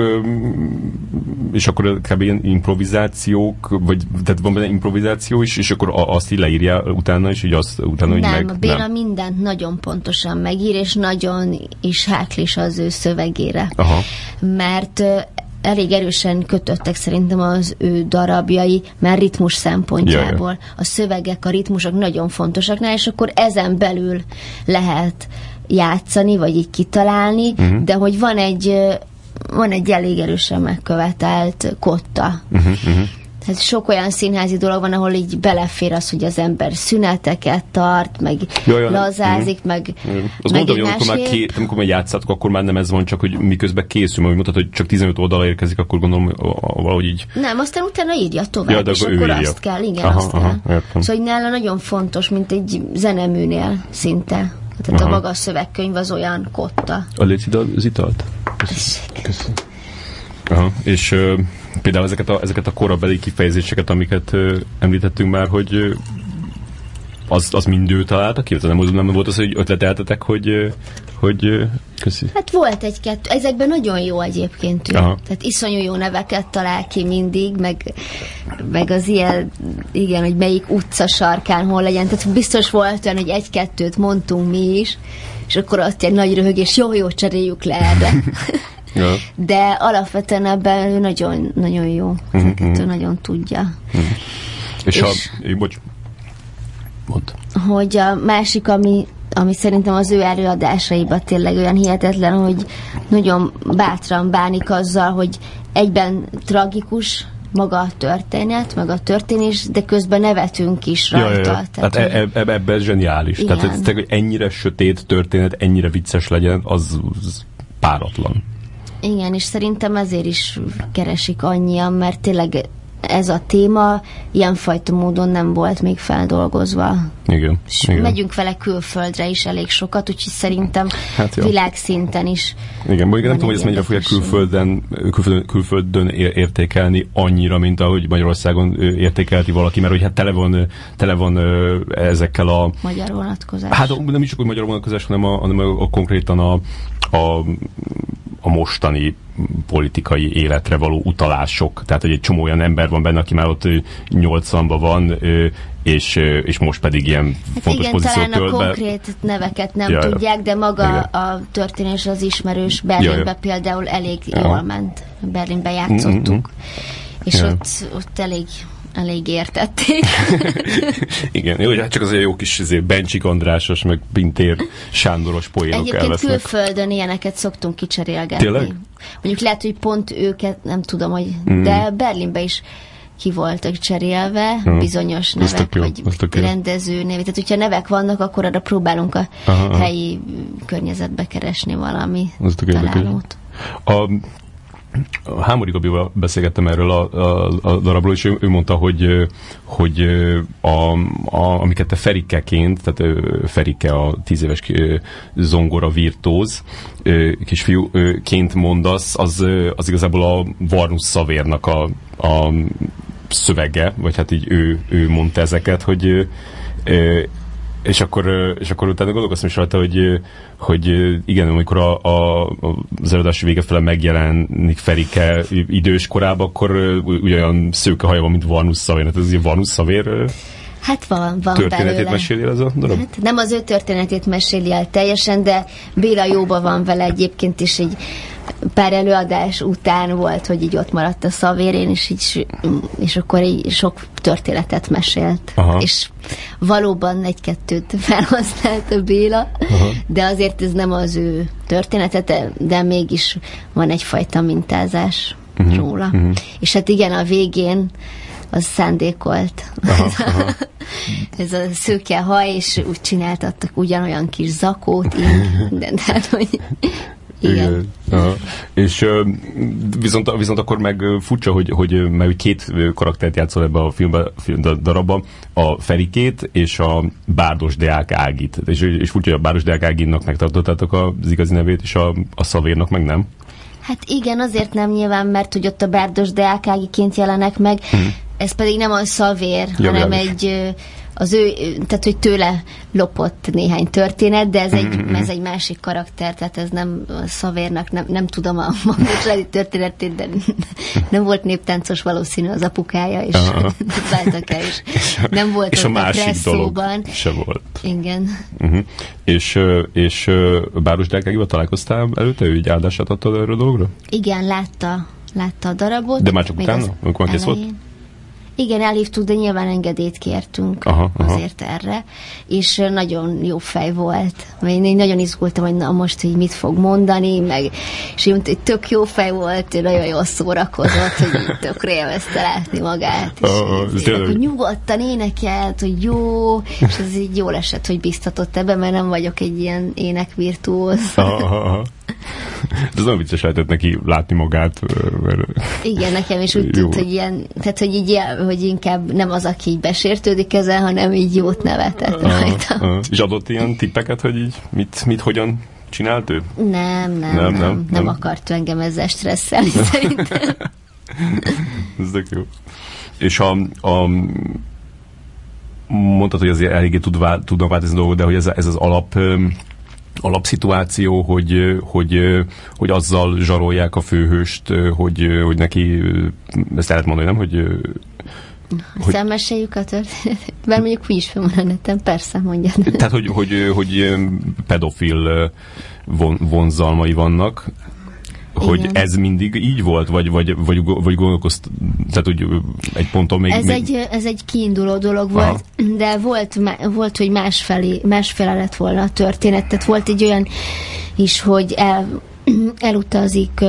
és akkor kb. ilyen improvizációk, vagy tehát van benne improvizáció is, és akkor azt így leírja utána is, hogy azt utána, hogy nem, meg... a Béla nem, mindent nagyon pontosan megír, és nagyon is háklis az ő szövegére. Aha. Mert elég erősen kötöttek szerintem az ő darabjai, mert ritmus szempontjából. Jaj. A szövegek, a ritmusok nagyon fontosak és akkor ezen belül lehet játszani, vagy így kitalálni, uh-huh. de hogy van egy van egy elég erősen megkövetelt kotta. Uh-huh, uh-huh. Tehát sok olyan színházi dolog van, ahol így belefér az, hogy az ember szüneteket tart, meg Jaj, lazázik, mm. meg mm. Azt meg mondom, hogy amikor már, ké, amikor már játszatok, akkor már nem ez van, csak hogy miközben készül, mert mutat, hogy csak 15 oldala érkezik, akkor gondolom valahogy így. Nem, aztán utána írja tovább, ja, de és akkor írja. azt kell, igen, aha, azt aha, kell. Szóval hogy nála nagyon fontos, mint egy zeneműnél szinte. Tehát aha. a maga szövegkönyv az olyan kotta. A légy az italt? Köszönöm. Köszönöm. Aha, és például ezeket a, ezeket a korabeli kifejezéseket, amiket ö, említettünk már, hogy ö, az, az mind ő találta ki? Nem, nem volt az, hogy ötleteltetek, hogy, hogy köszi. Hát volt egy-kettő. Ezekben nagyon jó egyébként ő. Aha. Tehát iszonyú jó neveket talál ki mindig, meg, meg az ilyen, igen, hogy melyik utca sarkán hol legyen. Tehát biztos volt olyan, hogy egy-kettőt mondtunk mi is, és akkor azt egy nagy röhögés, jó, jó, cseréljük le erre. *laughs* Ja. De alapvetően ebben ő nagyon, nagyon jó. Ezeket uh-huh. ő nagyon tudja. Uh-huh. És, és ha... Én, bocs. Mond. Hogy a másik, ami ami szerintem az ő előadásaiban tényleg olyan hihetetlen, hogy nagyon bátran bánik azzal, hogy egyben tragikus maga a történet, meg a történés, de közben nevetünk is rajta. Ja, ja, ja. Tehát, hát e, e, ebben ez zseniális. Igen. Tehát, hogy ennyire sötét történet, ennyire vicces legyen, az, az páratlan. Igen, és szerintem ezért is keresik annyian, mert tényleg ez a téma ilyenfajta módon nem volt még feldolgozva. Igen. És igen. megyünk vele külföldre is elég sokat, úgyhogy szerintem hát világszinten is. Igen, mondjuk nem tudom, hogy ezt mennyire fogják külföldön, külföldön, külföldön értékelni annyira, mint ahogy Magyarországon értékelti valaki, mert hogy hát tele van, tele van ezekkel a... Magyar vonatkozás. Hát nem is csak, hogy magyar vonatkozás, hanem a, hanem a, a konkrétan a, a a mostani politikai életre való utalások. Tehát, hogy egy csomó olyan ember van benne, aki már ott 80-ban van, és, és most pedig ilyen hát fontos igen, pozíciót talán a konkrét neveket nem ja, tudják, de maga igen. a történés az ismerős. Berlinbe ja, például elég ja. jól ment. Berlinbe játszottuk. Mm-hmm. És ja. ott, ott elég elég értették. *laughs* Igen, jó, hát csak azért jó kis azért Bencsik Andrásos, meg Pintér Sándoros poénok Egyébként elvesznek. külföldön ilyeneket szoktunk kicserélgetni. Tényleg? Mondjuk lehet, hogy pont őket, nem tudom, hogy, mm. de Berlinbe is ki voltak cserélve, ja. bizonyos nevek, jó, vagy rendező nevek. Tehát, hogyha nevek vannak, akkor arra próbálunk a aha, helyi aha. környezetbe keresni valami találót. A Hámori Gabival beszélgettem erről a, a, a darabról, és ő, ő mondta, hogy, hogy a, a, amiket te Ferikeként, tehát Ferike a tíz éves zongora virtóz kisfiúként mondasz, az, az igazából a Varnus Szavérnak a, a szövege, vagy hát így ő, ő mondta ezeket, hogy és akkor, és akkor utána gondolkoztam is rajta, hogy, hogy igen, amikor a, a, az előadási vége fele megjelenik Ferike idős korában, akkor ugyan szőke haja van, mint Varnus Szavér. Hát ez Varnus Szavér Hát van, van Történetét belőle. meséli ez a darab? Hát nem az ő történetét meséli el teljesen, de Béla jóba van vele egyébként is egy pár előadás után volt, hogy így ott maradt a szavérén, és, így, és akkor így sok történetet mesélt. Aha. És valóban egy-kettőt *laughs* felhasznált a Béla, Aha. de azért ez nem az ő története, de, de mégis van egyfajta mintázás uh-huh. róla. Uh-huh. És hát igen, a végén az szándékolt. Aha, ez, aha. A, *laughs* ez a szőke haj, és úgy csináltattak ugyanolyan kis zakót, így, *laughs* de, de hogy Igen. Aha. És viszont, viszont akkor meg furcsa, hogy, hogy mert két karaktert játszol ebbe a filmbe, film darabba, a Ferikét és a Bárdos Deák Ágit. És, és furcsa, hogy a Bárdos Deák Áginnak megtartottátok az igazi nevét, és a, a Szavérnak meg nem? Hát igen, azért nem nyilván, mert hogy ott a Bárdos Deák Ágiként jelenek meg, hmm. Ez pedig nem a Szavér, ja, hanem egy az ő, tehát hogy tőle lopott néhány történet, de ez egy, mm-hmm. ez egy másik karakter, tehát ez nem Szavérnak, nem, nem tudom a *laughs* magas történetét, de *laughs* nem volt néptáncos valószínű az apukája, és váltak *laughs* el, és nem volt és a másik dolog se volt. Igen. Uh-huh. És, és Báros Delkágival találkoztál előtte, ő így áldását adta erről a dologra? Igen, látta, látta a darabot. De már csak utána, amikor kész volt? Igen, elhívtuk, de nyilván engedélyt kértünk aha, aha. azért erre, és nagyon jó fej volt. Én, én nagyon izgultam, hogy na most így mit fog mondani, meg, és így tök jó fej volt, nagyon jól szórakozott, hogy tökre élvezte látni magát. És uh, így, hogy nyugodtan énekelt, hogy jó, és ez így jól esett, hogy biztatott ebbe, mert nem vagyok egy ilyen énekvirtuóz. De ez nagyon vicces lehetett neki látni magát. Mert... Igen, nekem is úgy tűnt, hogy ilyen, tehát hogy így, hogy inkább nem az, aki így besértődik ezzel, hanem így jót nevetett rajta. Uh, És adott ilyen tippeket, hogy így mit, mit hogyan csinált ő? Nem, nem, nem. Nem, nem, nem, akart engem ezzel stresszelni, szerintem. *laughs* ez tök jó. És a, a mondtad, hogy azért eléggé tud, tudnak változni dolgok, de hogy ez, ez az alap alapszituáció, hogy, hogy, hogy azzal zsarolják a főhőst, hogy, hogy neki, ezt lehet mondani, nem? Hogy, hogy... Szemmeseljük a történetet. Bár mondjuk mi is fel van a neten, persze mondja. Tehát, hogy, hogy, hogy pedofil von, vonzalmai vannak, hogy Igen. ez mindig így volt, vagy, vagy, vagy, vagy gondolkozt, tehát hogy egy ponton még... Ez, még... Egy, ez egy kiinduló dolog volt, Aha. de volt, volt, hogy másfelé, másfele lett volna a történet, tehát volt egy olyan is, hogy el, elutazik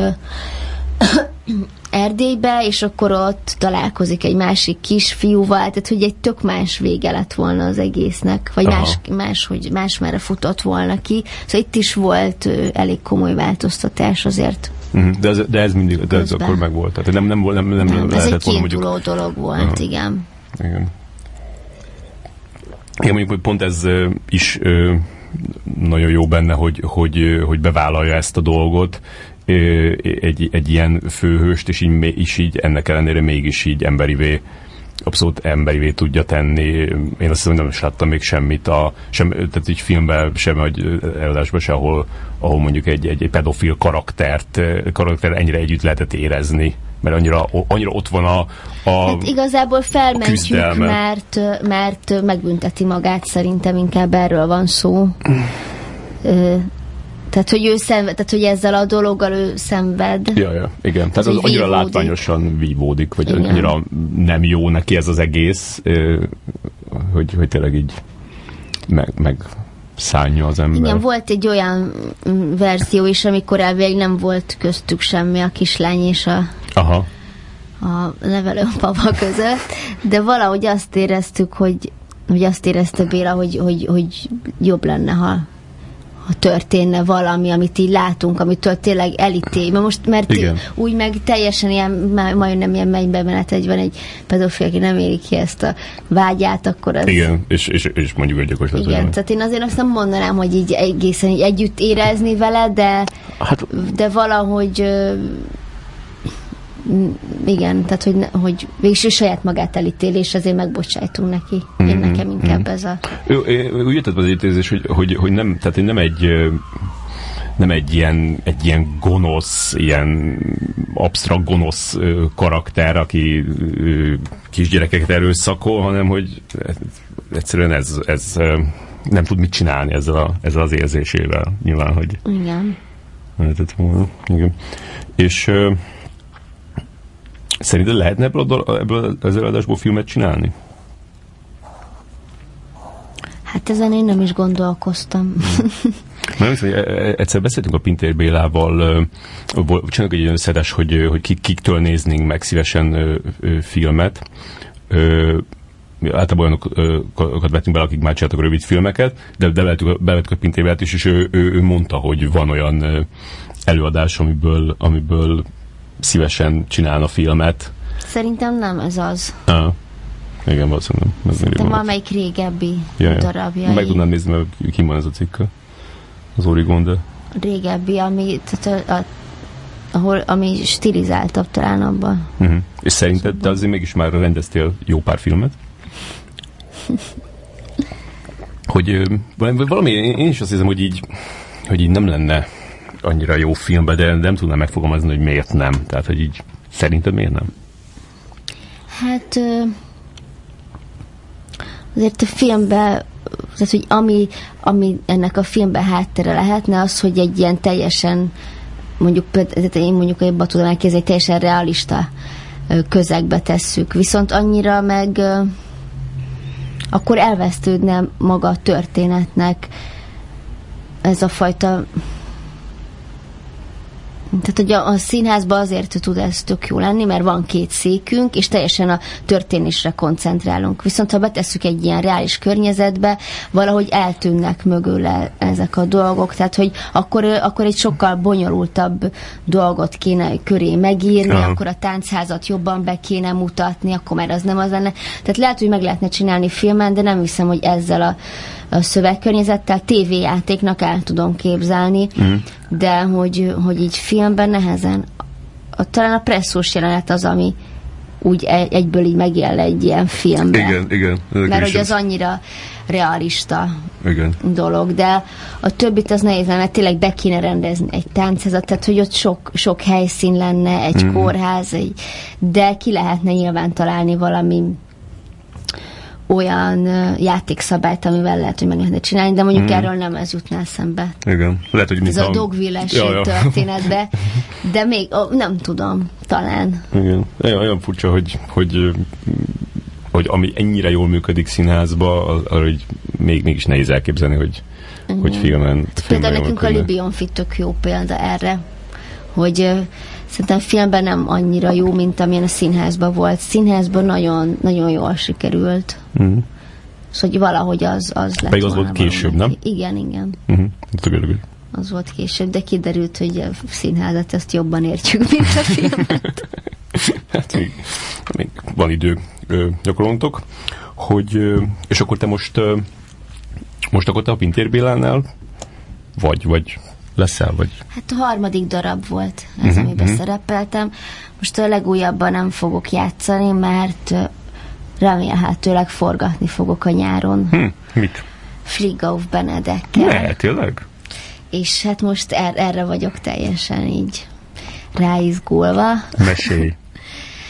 Erdélybe, és akkor ott találkozik egy másik kisfiúval, tehát hogy egy tök más vége lett volna az egésznek, vagy más, más, hogy más merre futott volna ki. Szóval itt is volt elég komoly változtatás azért. Uh-huh. De, ez, de ez mindig, de ez akkor meg volt. Tehát nem, nem, nem, nem, nem, ez egy volna, mondjuk... dolog volt, uh-huh. igen. Igen. Igen, mondjuk, hogy pont ez is nagyon jó benne, hogy, hogy, hogy bevállalja ezt a dolgot, egy, egy ilyen főhőst, és így, és így ennek ellenére mégis így emberivé abszolút emberivé tudja tenni. Én azt hiszem, nem is láttam még semmit, a, sem, tehát így filmben, sem vagy előadásban se, ahol, ahol mondjuk egy, egy, egy pedofil karaktert, karakter ennyire együtt lehetett érezni mert annyira, annyira ott van a, a Hát igazából felmentjük, mert, mert megbünteti magát, szerintem inkább erről van szó. Tehát, hogy ő szenved, tehát, hogy ezzel a dologgal ő szenved. Ja, ja, igen. Tehát az annyira vívódik. látványosan vívódik, vagy igen. annyira nem jó neki ez az egész, hogy, hogy tényleg így meg, meg szánja az ember. Igen, volt egy olyan verzió is, amikor elvég nem volt köztük semmi a kislány és a, Aha. a nevelőpapa között, de valahogy azt éreztük, hogy, hogy azt érezte Béla, hogy, hogy, hogy jobb lenne, ha ha történne valami, amit így látunk, amitől tényleg elítél. Mert most, mert Igen. úgy meg teljesen ilyen, majdnem ilyen mennybe menet, egy van egy pedofil, aki nem éri ki ezt a vágyát, akkor az... Igen, és, és, és mondjuk egy gyakos Igen, olyan. tehát én azért azt nem mondanám, hogy így egészen így együtt érezni vele, de, hát, de valahogy igen, tehát hogy, hogy végül saját magát elítél, és ezért megbocsájtunk neki. Én mm-hmm. nekem inkább mm-hmm. ez a... Úgy jött az ítézés, hogy, hogy, hogy nem, tehát nem egy nem egy ilyen, egy ilyen gonosz, ilyen absztrakt gonosz karakter, aki kisgyerekeket erőszakol, hanem hogy egyszerűen ez, ez nem tud mit csinálni ezzel, a, ezzel az érzésével. Nyilván, hogy... Igen. Igen. És Szerinted lehetne ebből, ebből az előadásból filmet csinálni? Hát ezen én nem is gondolkoztam. *laughs* Nem hiszem, e- e- egyszer beszéltünk a Pintér Bélával, csinálok egy olyan összedes, hogy, hogy kiktől néznénk meg szívesen filmet, általában olyanokat vettünk bele, akik már csináltak rövid filmeket, de bevettük, bevettük a Pintérbelt is, és ő, ő, ő, mondta, hogy van olyan előadás, amiből, amiből szívesen csinálna filmet. Szerintem nem ez az. Ah. Igen, valószínűleg. Ez Szerintem valamelyik régebbi ja, ja. darabja. Meg tudnám nézni, mert ki van ez a cikk. Az Origon, de... Régebbi, ami, tehát a, a, ahol, ami stilizáltabb talán abban. Uh-huh. És szerinted te azért mégis már rendeztél jó pár filmet? *laughs* hogy valami, én is azt hiszem, hogy így, hogy így nem lenne annyira jó filmbe, de nem tudnám megfogalmazni, hogy miért nem. Tehát, hogy így szerinted miért nem? Hát azért a filmben tehát, hogy ami, ami ennek a filmben háttere lehetne, az, hogy egy ilyen teljesen mondjuk, tehát én mondjuk ebben tudom elképzelni, egy teljesen realista közegbe tesszük. Viszont annyira meg akkor elvesztődne maga a történetnek ez a fajta tehát, hogy a, a színházban azért tud ez tök jó lenni, mert van két székünk, és teljesen a történésre koncentrálunk. Viszont ha betesszük egy ilyen reális környezetbe, valahogy eltűnnek mögül ezek a dolgok, tehát, hogy akkor, akkor egy sokkal bonyolultabb dolgot kéne köré megírni, Aha. akkor a táncházat jobban be kéne mutatni, akkor már az nem az lenne. Tehát lehet, hogy meg lehetne csinálni filmen, de nem hiszem, hogy ezzel a a szövegkörnyezettel, tévéjátéknak el tudom képzelni, mm. de hogy, hogy így filmben nehezen. A, talán a presszós jelenet az, ami úgy egyből így megjel egy ilyen filmben. Igen, igen. Mert hogy az annyira realista igen. dolog, de a többit az nehéz, mert tényleg be kéne rendezni egy táncezat, tehát hogy ott sok, sok helyszín lenne, egy mm. kórház, egy, de ki lehetne nyilván találni valami olyan játékszabályt, amivel lehet, hogy meg lehetne csinálni, de mondjuk mm. erről nem ez jutná eszembe. Igen. Lehet, hogy Ez a, a dogville ja, ja. történetbe, de még oh, nem tudom, talán. Igen. Olyan, olyan furcsa, hogy, hogy hogy ami ennyire jól működik színházba, arra hogy még, mégis nehéz elképzelni, hogy, mm. hogy filmen, filmen Például nekünk a Libion Fit tök jó példa erre, hogy szerintem filmben nem annyira jó, mint amilyen a színházban volt. Színházban nagyon, nagyon jól sikerült. Mm. Szóval hogy valahogy az, az lett Pedig az volt később, nem? Igen, igen. Mm-hmm. Az volt később, de kiderült, hogy a színházat ezt jobban értjük, mint a filmet. *laughs* hát még, még van idő gyakoroltok, hogy, ö, és akkor te most ö, most akkor te a Pintér Bélánál vagy, vagy leszel, vagy? Hát a harmadik darab volt ez, uh-huh, amiben uh-huh. szerepeltem. Most a legújabban nem fogok játszani, mert remélhetőleg forgatni fogok a nyáron. Hm, mit? Fligauf Benedekkel. Ne, tényleg? És hát most er- erre vagyok teljesen így ráizgulva. Mesélj.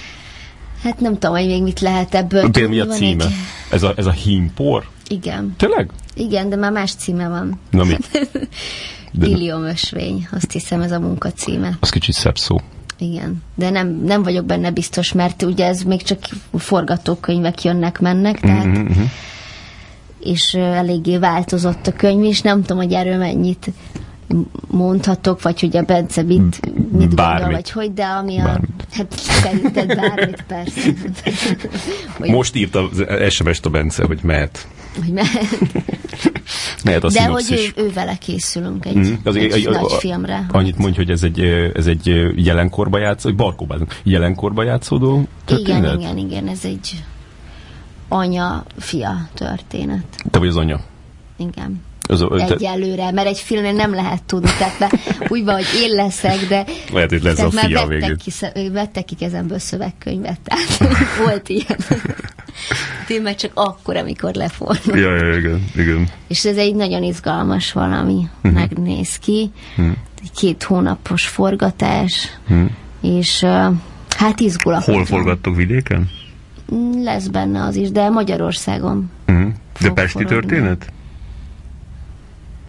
*laughs* hát nem tudom, hogy még mit lehet ebből. Például mi a címe? Egy... Ez, a, ez a hímpor? Igen. Tényleg? Igen, de már más címe van. Na mi? *laughs* Iliomösvény, azt hiszem ez a munka címe. Az kicsit szebb szó. Igen, de nem, nem vagyok benne biztos, mert ugye ez még csak forgatókönyvek jönnek-mennek, tehát mm-hmm. és eléggé változott a könyv, és nem tudom, hogy erről mennyit mondhatok, vagy hogy a Bence mit, mit gondol, vagy hogy, de ami a... Bármit. Hát szerinted bármit, persze. *laughs* hogy, Most írt az SMS-t a Bence, hogy mehet. Hogy mehet. mehet a De hogy ő, ő vele készülünk egy, mm. az egy, egy nagy a, filmre. Annyit mondj, hogy ez egy, ez egy jelenkorba játszódó, barkóban, jelenkorba játszódó történet? Igen, igen, igen, ez egy anya-fia történet. Te vagy az anya? Igen. Az, Egyelőre, mert egy filmnél nem lehet tudni, tehát be, úgy van, hogy én leszek, de lehet, hogy lesz a fia vettek ki, vettek ki kezemből szövegkönyvet, tehát *laughs* volt ilyen. Én meg csak akkor, amikor lefordul. Ja, ja, igen, igen. És ez egy nagyon izgalmas valami, uh-huh. megnéz ki. Uh-huh. Két hónapos forgatás, uh-huh. és uh, hát izgulatos. Hol forgattok vidéken? Lesz benne az is, de Magyarországon. Uh-huh. De pesti forogni. történet?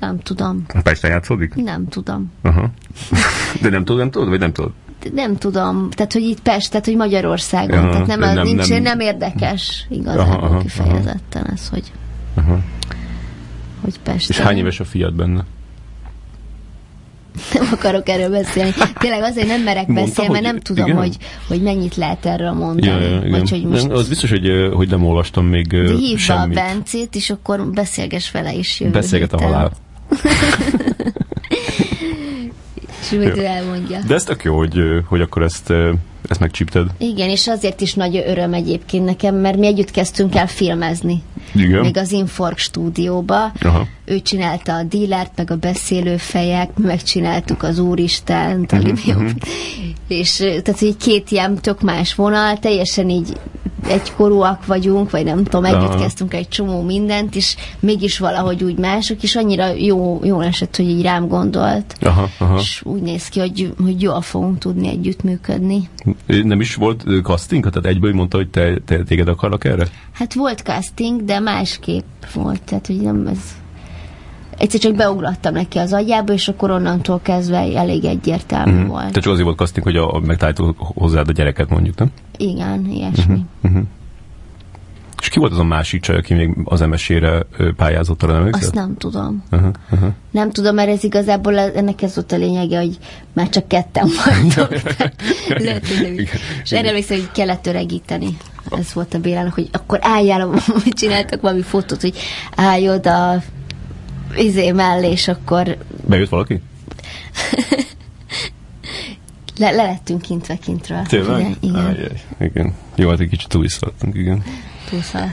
Nem tudom. A Pesten játszódik? Nem tudom. Aha. De nem tudod, nem tudod, vagy nem tudod? Nem tudom. Tehát, hogy itt Pest, tehát, hogy Magyarországon. Aha, tehát nem, nem, nincs, nem, nem érdekes igazából aha, aha, kifejezetten aha. ez, hogy, aha. hogy Pest. És hány éves a fiad benne? *laughs* nem akarok erről beszélni. Tényleg azért nem merek Mondtam, beszélni, mert nem tudom, igen? hogy, hogy mennyit lehet erről mondani. Ja, ja, igen. Vagy hogy most nem, az biztos, hogy, hogy nem olvastam még de hívd be a semmit. Bencét, és akkor beszélges vele is jövő Beszélget a halál. *laughs* És majd elmondja. De ez tök jó, hogy, hogy akkor ezt, ezt megcsípted. Igen, és azért is nagy öröm egyébként nekem, mert mi együtt kezdtünk el filmezni. Igen. Még az Infork stúdióba. Aha. Ő csinálta a dílert, meg a beszélőfejek, mi megcsináltuk az Úristent, a Mhm, Libium. És tehát, hogy két ilyen tök más vonal, teljesen így egykorúak vagyunk, vagy nem tudom, együtt Aha. kezdtünk egy csomó mindent, és mégis valahogy úgy mások, és annyira jó, jó esett, hogy így rám gondolt. Aha, aha. És úgy néz ki, hogy, hogy jól fogunk tudni együttműködni. Nem is volt casting? Tehát egyből mondta, hogy te, te téged akarnak erre? Hát volt casting, de másképp volt, tehát hogy nem ez... Egyszer csak beugrottam neki az agyába, és akkor onnantól kezdve elég egyértelmű mm. volt. Te csak azért volt casting, hogy a, a megtaláltuk hozzád a gyereket mondjuk, nem? Igen, ilyesmi. És ki volt az a másik csaj, aki még az MSZ-re ö, pályázott, arra nem? Azt nem tudom. Aha, aha. Nem tudom, mert ez igazából ennek ez volt a lényege, hogy már csak ketten *laughs* vagytok. *laughs* Lehet, hogy. Igen. És erre emlékszem, hogy kellett öregíteni. Ez volt a Bélának, hogy akkor álljál, *laughs* hogy csináltak valami fotót, hogy állj oda izé mellé, és akkor Bejött valaki? le, le lettünk kintve kintről. Tényleg? Igen, igen. Ajjaj, igen. Jó, hát egy kicsit túl is puxar.